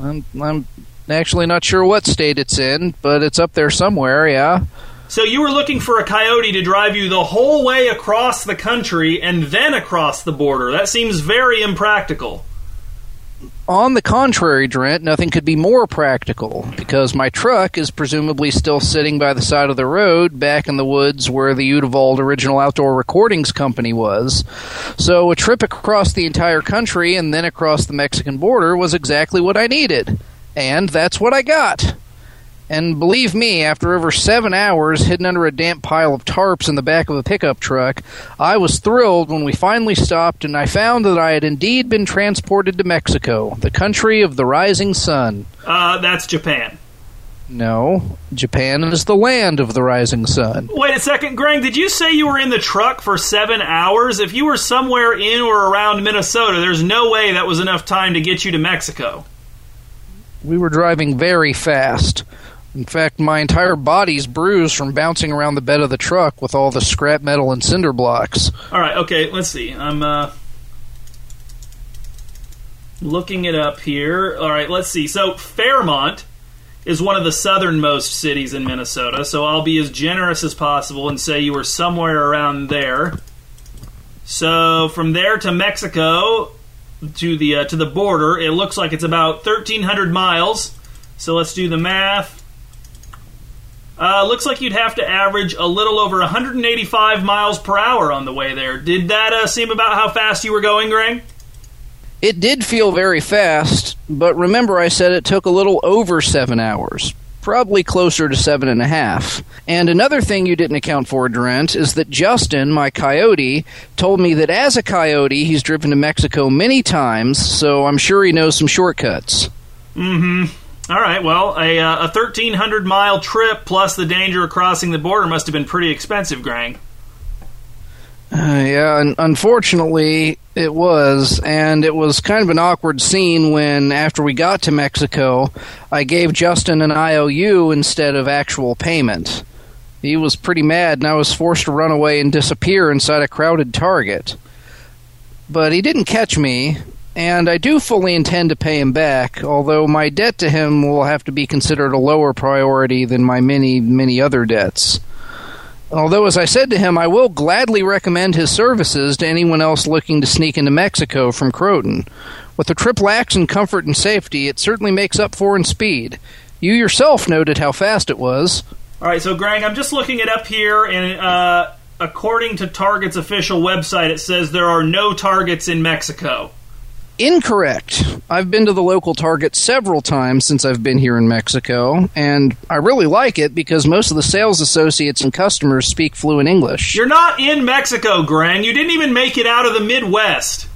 I'm, I'm actually not sure what state it's in, but it's up there somewhere, yeah. So you were looking for a coyote to drive you the whole way across the country and then across the border. That seems very impractical. On the contrary, Drent, nothing could be more practical because my truck is presumably still sitting by the side of the road back in the woods where the Udevald Original Outdoor Recordings Company was. So a trip across the entire country and then across the Mexican border was exactly what I needed. And that's what I got. And believe me, after over seven hours hidden under a damp pile of tarps in the back of a pickup truck, I was thrilled when we finally stopped and I found that I had indeed been transported to Mexico, the country of the rising sun. Uh, that's Japan. No, Japan is the land of the rising sun. Wait a second, Greg. Did you say you were in the truck for seven hours? If you were somewhere in or around Minnesota, there's no way that was enough time to get you to Mexico. We were driving very fast. In fact, my entire body's bruised from bouncing around the bed of the truck with all the scrap metal and cinder blocks. All right, okay, let's see. I'm uh, looking it up here. All right, let's see. So, Fairmont is one of the southernmost cities in Minnesota, so I'll be as generous as possible and say you were somewhere around there. So, from there to Mexico to the uh, to the border, it looks like it's about 1300 miles. So, let's do the math. Uh, looks like you'd have to average a little over 185 miles per hour on the way there. Did that uh, seem about how fast you were going, Greg? It did feel very fast, but remember I said it took a little over seven hours. Probably closer to seven and a half. And another thing you didn't account for, Drent, is that Justin, my coyote, told me that as a coyote, he's driven to Mexico many times, so I'm sure he knows some shortcuts. Mm hmm. All right. Well, a, uh, a 1,300 mile trip plus the danger of crossing the border must have been pretty expensive, Grang. Uh, yeah, unfortunately, it was, and it was kind of an awkward scene when, after we got to Mexico, I gave Justin an IOU instead of actual payment. He was pretty mad, and I was forced to run away and disappear inside a crowded Target. But he didn't catch me, and I do fully intend to pay him back, although my debt to him will have to be considered a lower priority than my many, many other debts. Although, as I said to him, I will gladly recommend his services to anyone else looking to sneak into Mexico from Croton. With the trip lax in comfort and safety, it certainly makes up for in speed. You yourself noted how fast it was. All right, so Greg, I'm just looking it up here, and uh, according to Target's official website, it says there are no targets in Mexico. Incorrect. I've been to the local Target several times since I've been here in Mexico, and I really like it because most of the sales associates and customers speak fluent English. You're not in Mexico, Greg. You didn't even make it out of the Midwest.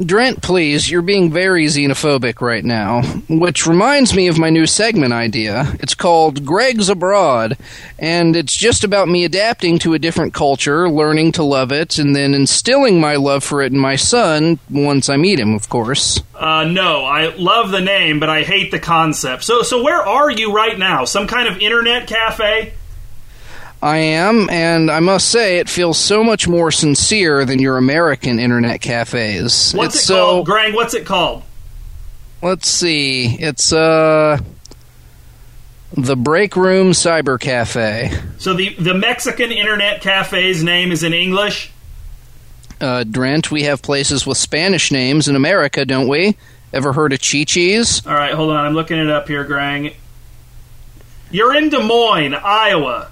Drent, please, you're being very xenophobic right now. Which reminds me of my new segment idea. It's called Greg's Abroad, and it's just about me adapting to a different culture, learning to love it, and then instilling my love for it in my son once I meet him, of course. Uh, no, I love the name, but I hate the concept. So, so where are you right now? Some kind of internet cafe? I am, and I must say, it feels so much more sincere than your American internet cafes. What's it's it so, called, Greg? What's it called? Let's see. It's uh the Break Room Cyber Cafe. So the the Mexican internet cafe's name is in English. Uh, Drent, we have places with Spanish names in America, don't we? Ever heard of Chi Chi's? All right, hold on. I'm looking it up here, Greg. You're in Des Moines, Iowa.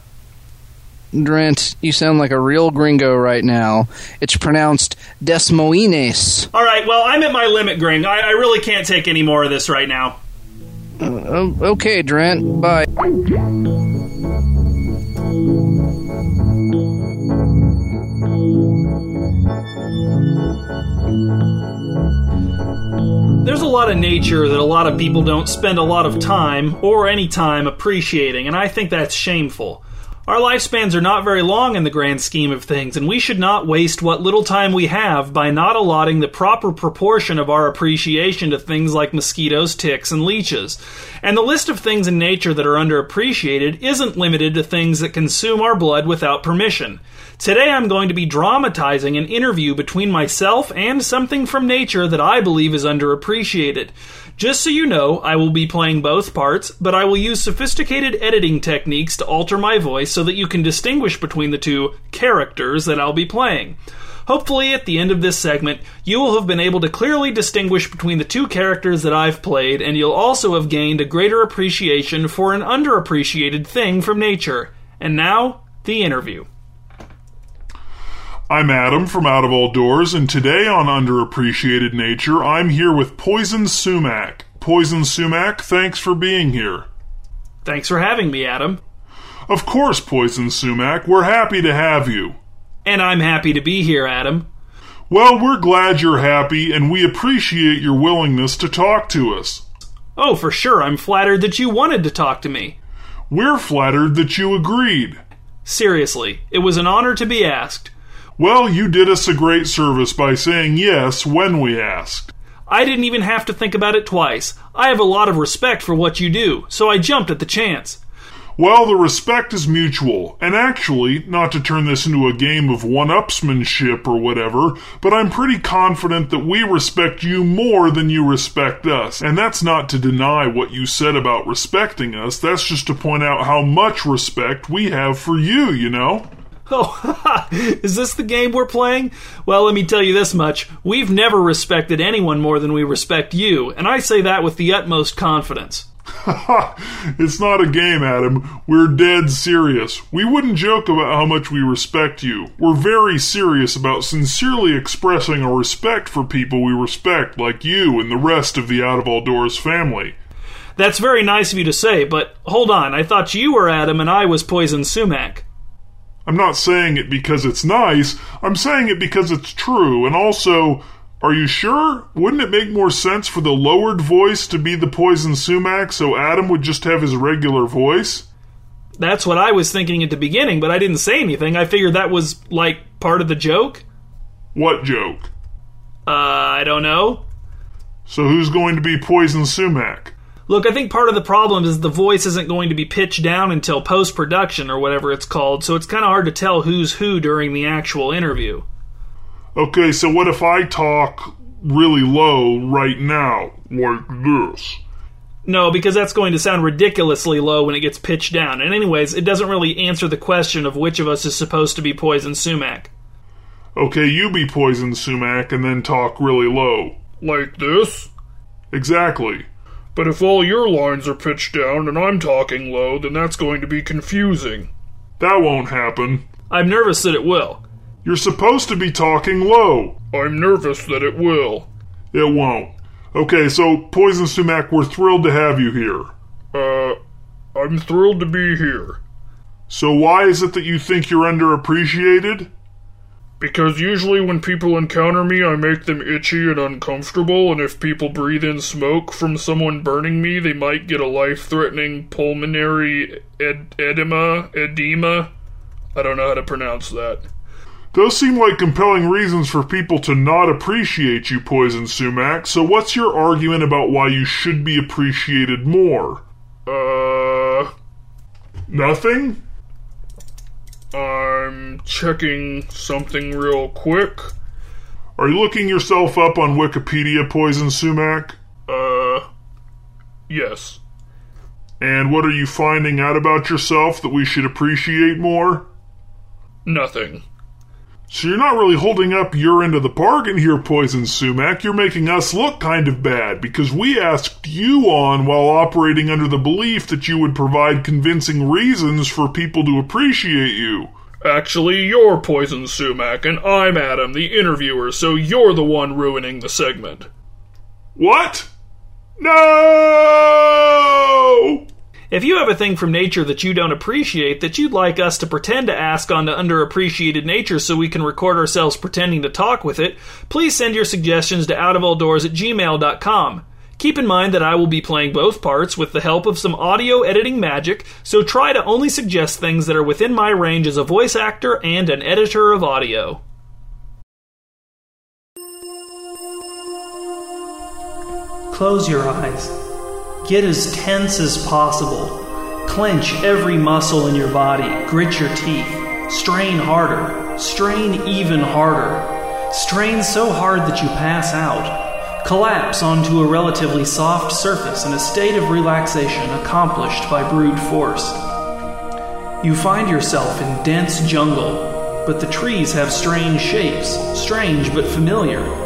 Drent, you sound like a real gringo right now. It's pronounced Des Moines. All right, well, I'm at my limit, Gring. I, I really can't take any more of this right now. Uh, okay, Drent, bye. There's a lot of nature that a lot of people don't spend a lot of time or any time appreciating, and I think that's shameful. Our lifespans are not very long in the grand scheme of things, and we should not waste what little time we have by not allotting the proper proportion of our appreciation to things like mosquitoes, ticks, and leeches. And the list of things in nature that are underappreciated isn't limited to things that consume our blood without permission. Today I'm going to be dramatizing an interview between myself and something from nature that I believe is underappreciated. Just so you know, I will be playing both parts, but I will use sophisticated editing techniques to alter my voice so that you can distinguish between the two characters that I'll be playing. Hopefully, at the end of this segment, you will have been able to clearly distinguish between the two characters that I've played, and you'll also have gained a greater appreciation for an underappreciated thing from nature. And now, the interview. I'm Adam from Out of All Doors, and today on Underappreciated Nature, I'm here with Poison Sumac. Poison Sumac, thanks for being here. Thanks for having me, Adam. Of course, Poison Sumac, we're happy to have you. And I'm happy to be here, Adam. Well, we're glad you're happy, and we appreciate your willingness to talk to us. Oh, for sure, I'm flattered that you wanted to talk to me. We're flattered that you agreed. Seriously, it was an honor to be asked. Well, you did us a great service by saying yes when we asked. I didn't even have to think about it twice. I have a lot of respect for what you do, so I jumped at the chance. Well, the respect is mutual, and actually, not to turn this into a game of one upsmanship or whatever, but I'm pretty confident that we respect you more than you respect us. And that's not to deny what you said about respecting us, that's just to point out how much respect we have for you, you know? Oh, is this the game we're playing? Well, let me tell you this much. We've never respected anyone more than we respect you, and I say that with the utmost confidence. it's not a game, Adam. We're dead serious. We wouldn't joke about how much we respect you. We're very serious about sincerely expressing our respect for people we respect, like you and the rest of the Out of All Doors family. That's very nice of you to say, but hold on. I thought you were Adam and I was Poison Sumac. I'm not saying it because it's nice, I'm saying it because it's true, and also, are you sure? Wouldn't it make more sense for the lowered voice to be the Poison Sumac so Adam would just have his regular voice? That's what I was thinking at the beginning, but I didn't say anything. I figured that was, like, part of the joke. What joke? Uh, I don't know. So who's going to be Poison Sumac? Look, I think part of the problem is the voice isn't going to be pitched down until post production or whatever it's called, so it's kind of hard to tell who's who during the actual interview. Okay, so what if I talk really low right now, like this? No, because that's going to sound ridiculously low when it gets pitched down. And, anyways, it doesn't really answer the question of which of us is supposed to be Poison Sumac. Okay, you be Poison Sumac and then talk really low. Like this? Exactly. But if all your lines are pitched down and I'm talking low, then that's going to be confusing. That won't happen. I'm nervous that it will. You're supposed to be talking low. I'm nervous that it will. It won't. Okay, so Poison Sumac, we're thrilled to have you here. Uh, I'm thrilled to be here. So why is it that you think you're underappreciated? Because usually when people encounter me, I make them itchy and uncomfortable, and if people breathe in smoke from someone burning me, they might get a life threatening pulmonary ed- edema. Edema? I don't know how to pronounce that. Those seem like compelling reasons for people to not appreciate you, Poison Sumac. So, what's your argument about why you should be appreciated more? Uh. Nothing? I'm checking something real quick. Are you looking yourself up on Wikipedia, Poison Sumac? Uh. Yes. And what are you finding out about yourself that we should appreciate more? Nothing. So you're not really holding up your end of the bargain here, Poison Sumac. You're making us look kind of bad because we asked you on while operating under the belief that you would provide convincing reasons for people to appreciate you. Actually, you're Poison Sumac, and I'm Adam, the interviewer, so you're the one ruining the segment. What? No! If you have a thing from nature that you don't appreciate that you'd like us to pretend to ask on to underappreciated nature so we can record ourselves pretending to talk with it, please send your suggestions to outofalldoors at gmail.com. Keep in mind that I will be playing both parts with the help of some audio editing magic, so try to only suggest things that are within my range as a voice actor and an editor of audio. Close your eyes. Get as tense as possible. Clench every muscle in your body. Grit your teeth. Strain harder. Strain even harder. Strain so hard that you pass out. Collapse onto a relatively soft surface in a state of relaxation accomplished by brute force. You find yourself in dense jungle, but the trees have strange shapes, strange but familiar.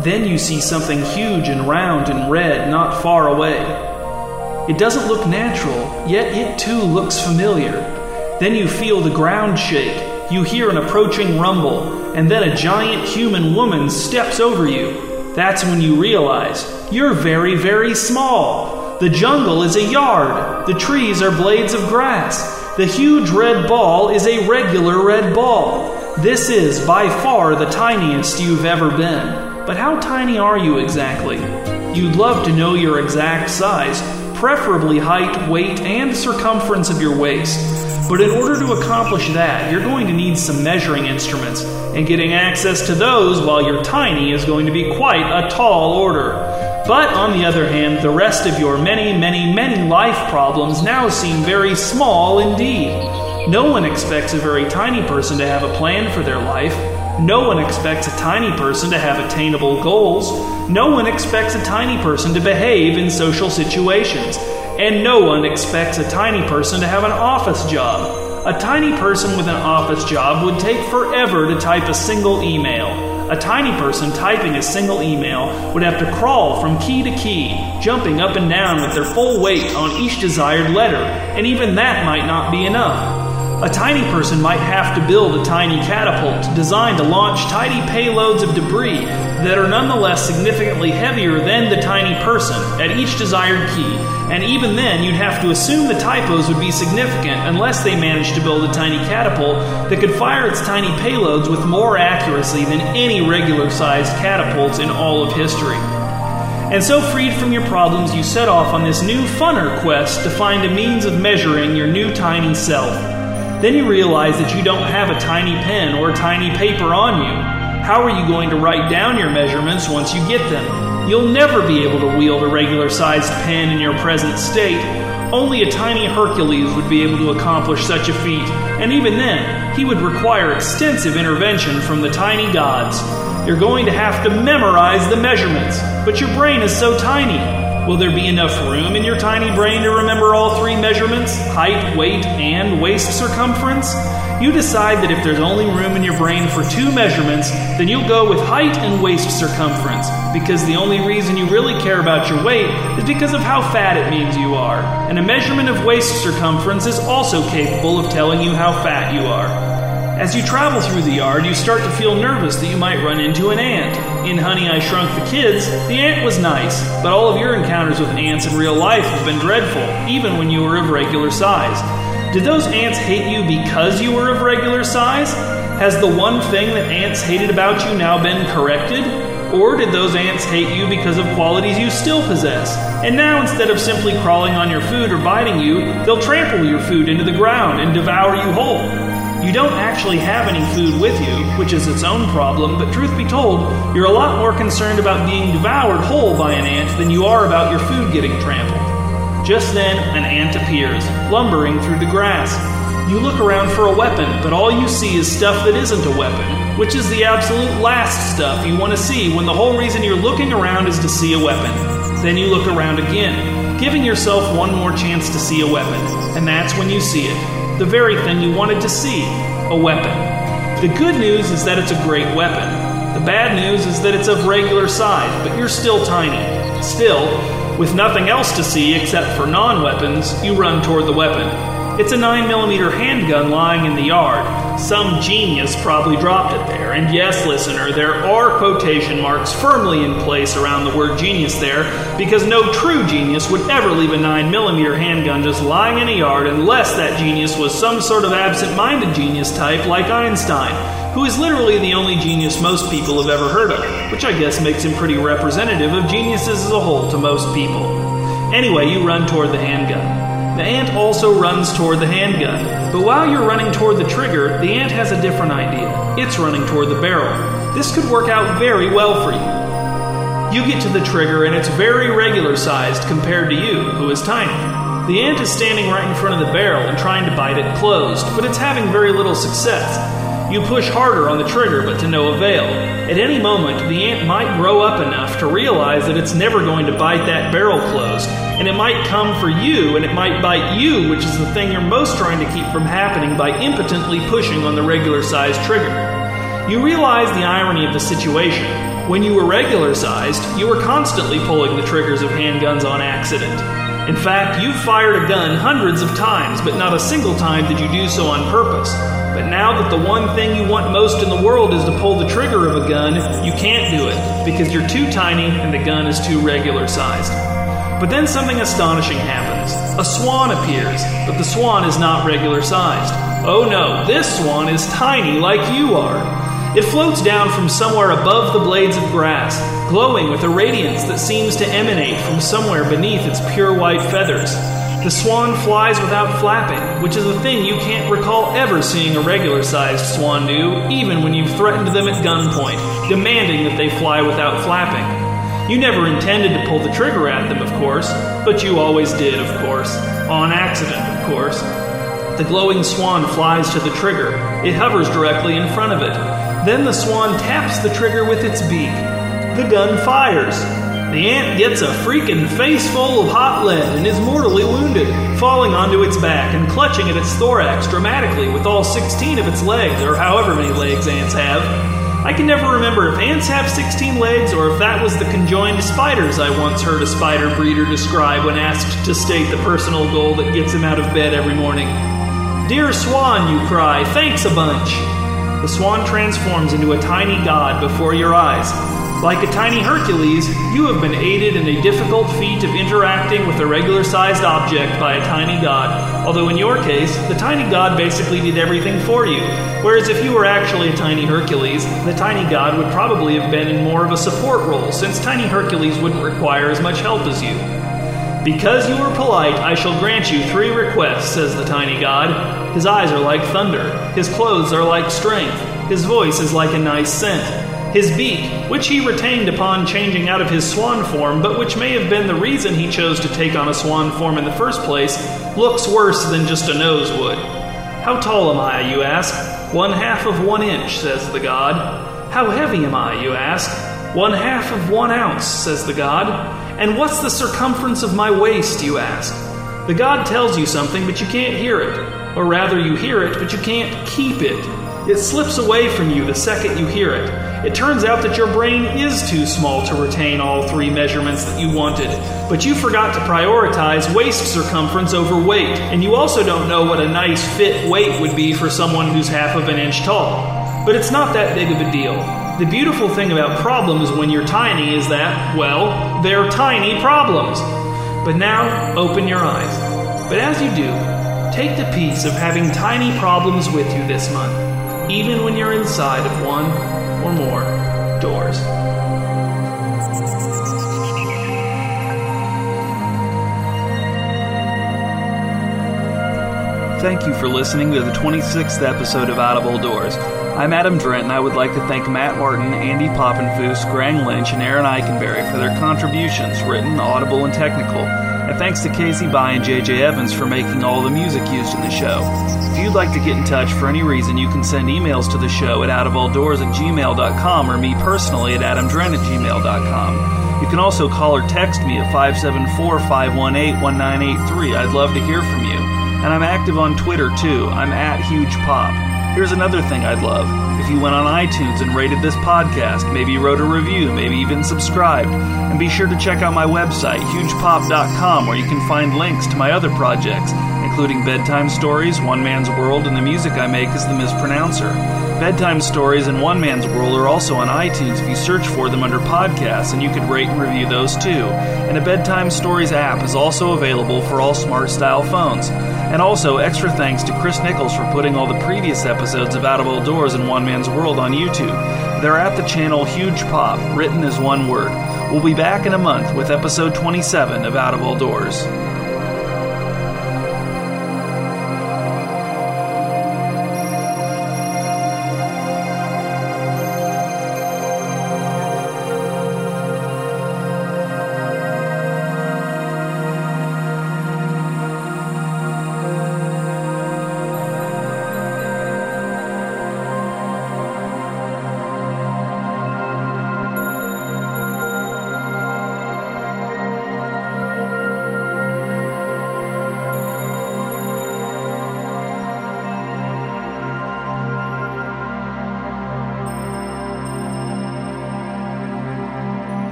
Then you see something huge and round and red not far away. It doesn't look natural, yet it too looks familiar. Then you feel the ground shake, you hear an approaching rumble, and then a giant human woman steps over you. That's when you realize you're very, very small. The jungle is a yard, the trees are blades of grass. The huge red ball is a regular red ball. This is by far the tiniest you've ever been. But how tiny are you exactly? You'd love to know your exact size, preferably height, weight, and circumference of your waist. But in order to accomplish that, you're going to need some measuring instruments, and getting access to those while you're tiny is going to be quite a tall order. But on the other hand, the rest of your many, many, many life problems now seem very small indeed. No one expects a very tiny person to have a plan for their life. No one expects a tiny person to have attainable goals. No one expects a tiny person to behave in social situations. And no one expects a tiny person to have an office job. A tiny person with an office job would take forever to type a single email. A tiny person typing a single email would have to crawl from key to key, jumping up and down with their full weight on each desired letter, and even that might not be enough. A tiny person might have to build a tiny catapult designed to launch tiny payloads of debris that are nonetheless significantly heavier than the tiny person at each desired key, and even then you'd have to assume the typos would be significant unless they managed to build a tiny catapult that could fire its tiny payloads with more accuracy than any regular sized catapults in all of history. And so, freed from your problems, you set off on this new, funner quest to find a means of measuring your new tiny self. Then you realize that you don't have a tiny pen or tiny paper on you. How are you going to write down your measurements once you get them? You'll never be able to wield a regular sized pen in your present state. Only a tiny Hercules would be able to accomplish such a feat, and even then, he would require extensive intervention from the tiny gods. You're going to have to memorize the measurements, but your brain is so tiny. Will there be enough room in your tiny brain to remember all three measurements height, weight, and waist circumference? You decide that if there's only room in your brain for two measurements, then you'll go with height and waist circumference, because the only reason you really care about your weight is because of how fat it means you are. And a measurement of waist circumference is also capable of telling you how fat you are. As you travel through the yard, you start to feel nervous that you might run into an ant. In Honey, I Shrunk the Kids, the ant was nice, but all of your encounters with ants in real life have been dreadful, even when you were of regular size. Did those ants hate you because you were of regular size? Has the one thing that ants hated about you now been corrected? Or did those ants hate you because of qualities you still possess? And now, instead of simply crawling on your food or biting you, they'll trample your food into the ground and devour you whole. You don't actually have any food with you, which is its own problem, but truth be told, you're a lot more concerned about being devoured whole by an ant than you are about your food getting trampled. Just then, an ant appears, lumbering through the grass. You look around for a weapon, but all you see is stuff that isn't a weapon, which is the absolute last stuff you want to see when the whole reason you're looking around is to see a weapon. Then you look around again, giving yourself one more chance to see a weapon, and that's when you see it. The very thing you wanted to see a weapon. The good news is that it's a great weapon. The bad news is that it's of regular size, but you're still tiny. Still, with nothing else to see except for non weapons, you run toward the weapon. It's a 9mm handgun lying in the yard. Some genius probably dropped it there. And yes, listener, there are quotation marks firmly in place around the word genius there, because no true genius would ever leave a 9mm handgun just lying in a yard unless that genius was some sort of absent minded genius type like Einstein, who is literally the only genius most people have ever heard of, which I guess makes him pretty representative of geniuses as a whole to most people. Anyway, you run toward the handgun. The ant also runs toward the handgun, but while you're running toward the trigger, the ant has a different idea. It's running toward the barrel. This could work out very well for you. You get to the trigger, and it's very regular sized compared to you, who is tiny. The ant is standing right in front of the barrel and trying to bite it closed, but it's having very little success. You push harder on the trigger, but to no avail. At any moment, the ant might grow up enough to realize that it's never going to bite that barrel closed, and it might come for you, and it might bite you, which is the thing you're most trying to keep from happening by impotently pushing on the regular sized trigger. You realize the irony of the situation. When you were regular sized, you were constantly pulling the triggers of handguns on accident. In fact, you've fired a gun hundreds of times, but not a single time did you do so on purpose. But now that the one thing you want most in the world is to pull the trigger of a gun, you can't do it because you're too tiny and the gun is too regular sized. But then something astonishing happens. A swan appears, but the swan is not regular sized. Oh no, this swan is tiny like you are. It floats down from somewhere above the blades of grass, glowing with a radiance that seems to emanate from somewhere beneath its pure white feathers. The swan flies without flapping, which is a thing you can't recall ever seeing a regular sized swan do, even when you've threatened them at gunpoint, demanding that they fly without flapping. You never intended to pull the trigger at them, of course, but you always did, of course. On accident, of course. The glowing swan flies to the trigger. It hovers directly in front of it. Then the swan taps the trigger with its beak. The gun fires. The ant gets a freaking face full of hot lead and is mortally wounded, falling onto its back and clutching at its thorax dramatically with all 16 of its legs, or however many legs ants have. I can never remember if ants have 16 legs or if that was the conjoined spiders I once heard a spider breeder describe when asked to state the personal goal that gets him out of bed every morning. Dear swan, you cry, thanks a bunch. The swan transforms into a tiny god before your eyes. Like a tiny Hercules, you have been aided in a difficult feat of interacting with a regular sized object by a tiny god, although in your case, the tiny god basically did everything for you. Whereas if you were actually a tiny Hercules, the tiny god would probably have been in more of a support role, since tiny Hercules wouldn't require as much help as you. Because you were polite, I shall grant you three requests, says the tiny god. His eyes are like thunder, his clothes are like strength, his voice is like a nice scent. His beak, which he retained upon changing out of his swan form, but which may have been the reason he chose to take on a swan form in the first place, looks worse than just a nose would. How tall am I, you ask? One half of one inch, says the god. How heavy am I, you ask? One half of one ounce, says the god. And what's the circumference of my waist, you ask? The god tells you something, but you can't hear it. Or rather, you hear it, but you can't keep it. It slips away from you the second you hear it. It turns out that your brain is too small to retain all three measurements that you wanted, but you forgot to prioritize waist circumference over weight, and you also don't know what a nice fit weight would be for someone who's half of an inch tall. But it's not that big of a deal. The beautiful thing about problems when you're tiny is that, well, they're tiny problems. But now, open your eyes. But as you do, take the peace of having tiny problems with you this month. even when you're inside of one or more doors. Thank you for listening to the 26th episode of Old Doors. I'm Adam Drent, and I would like to thank Matt Martin, Andy Poppenfuss, Grang Lynch, and Aaron Eikenberry for their contributions, written, audible, and technical. And thanks to Casey By and JJ Evans for making all the music used in the show. If you'd like to get in touch for any reason, you can send emails to the show at outofalldoors at gmail.com or me personally at adamdrent at gmail.com. You can also call or text me at 574 518 1983. I'd love to hear from you. And I'm active on Twitter too. I'm at Huge Pop. Here's another thing I'd love. If you went on iTunes and rated this podcast, maybe wrote a review, maybe even subscribed. And be sure to check out my website, hugepop.com, where you can find links to my other projects, including bedtime stories, One Man's World, and the music I make is the Mispronouncer. Bedtime Stories and One Man's World are also on iTunes if you search for them under podcasts, and you could rate and review those too. And a Bedtime Stories app is also available for all smart style phones. And also, extra thanks to Chris Nichols for putting all the previous episodes of Out of All Doors and One Man's World on YouTube. They're at the channel Huge Pop, written as one word. We'll be back in a month with episode 27 of Out of All Doors.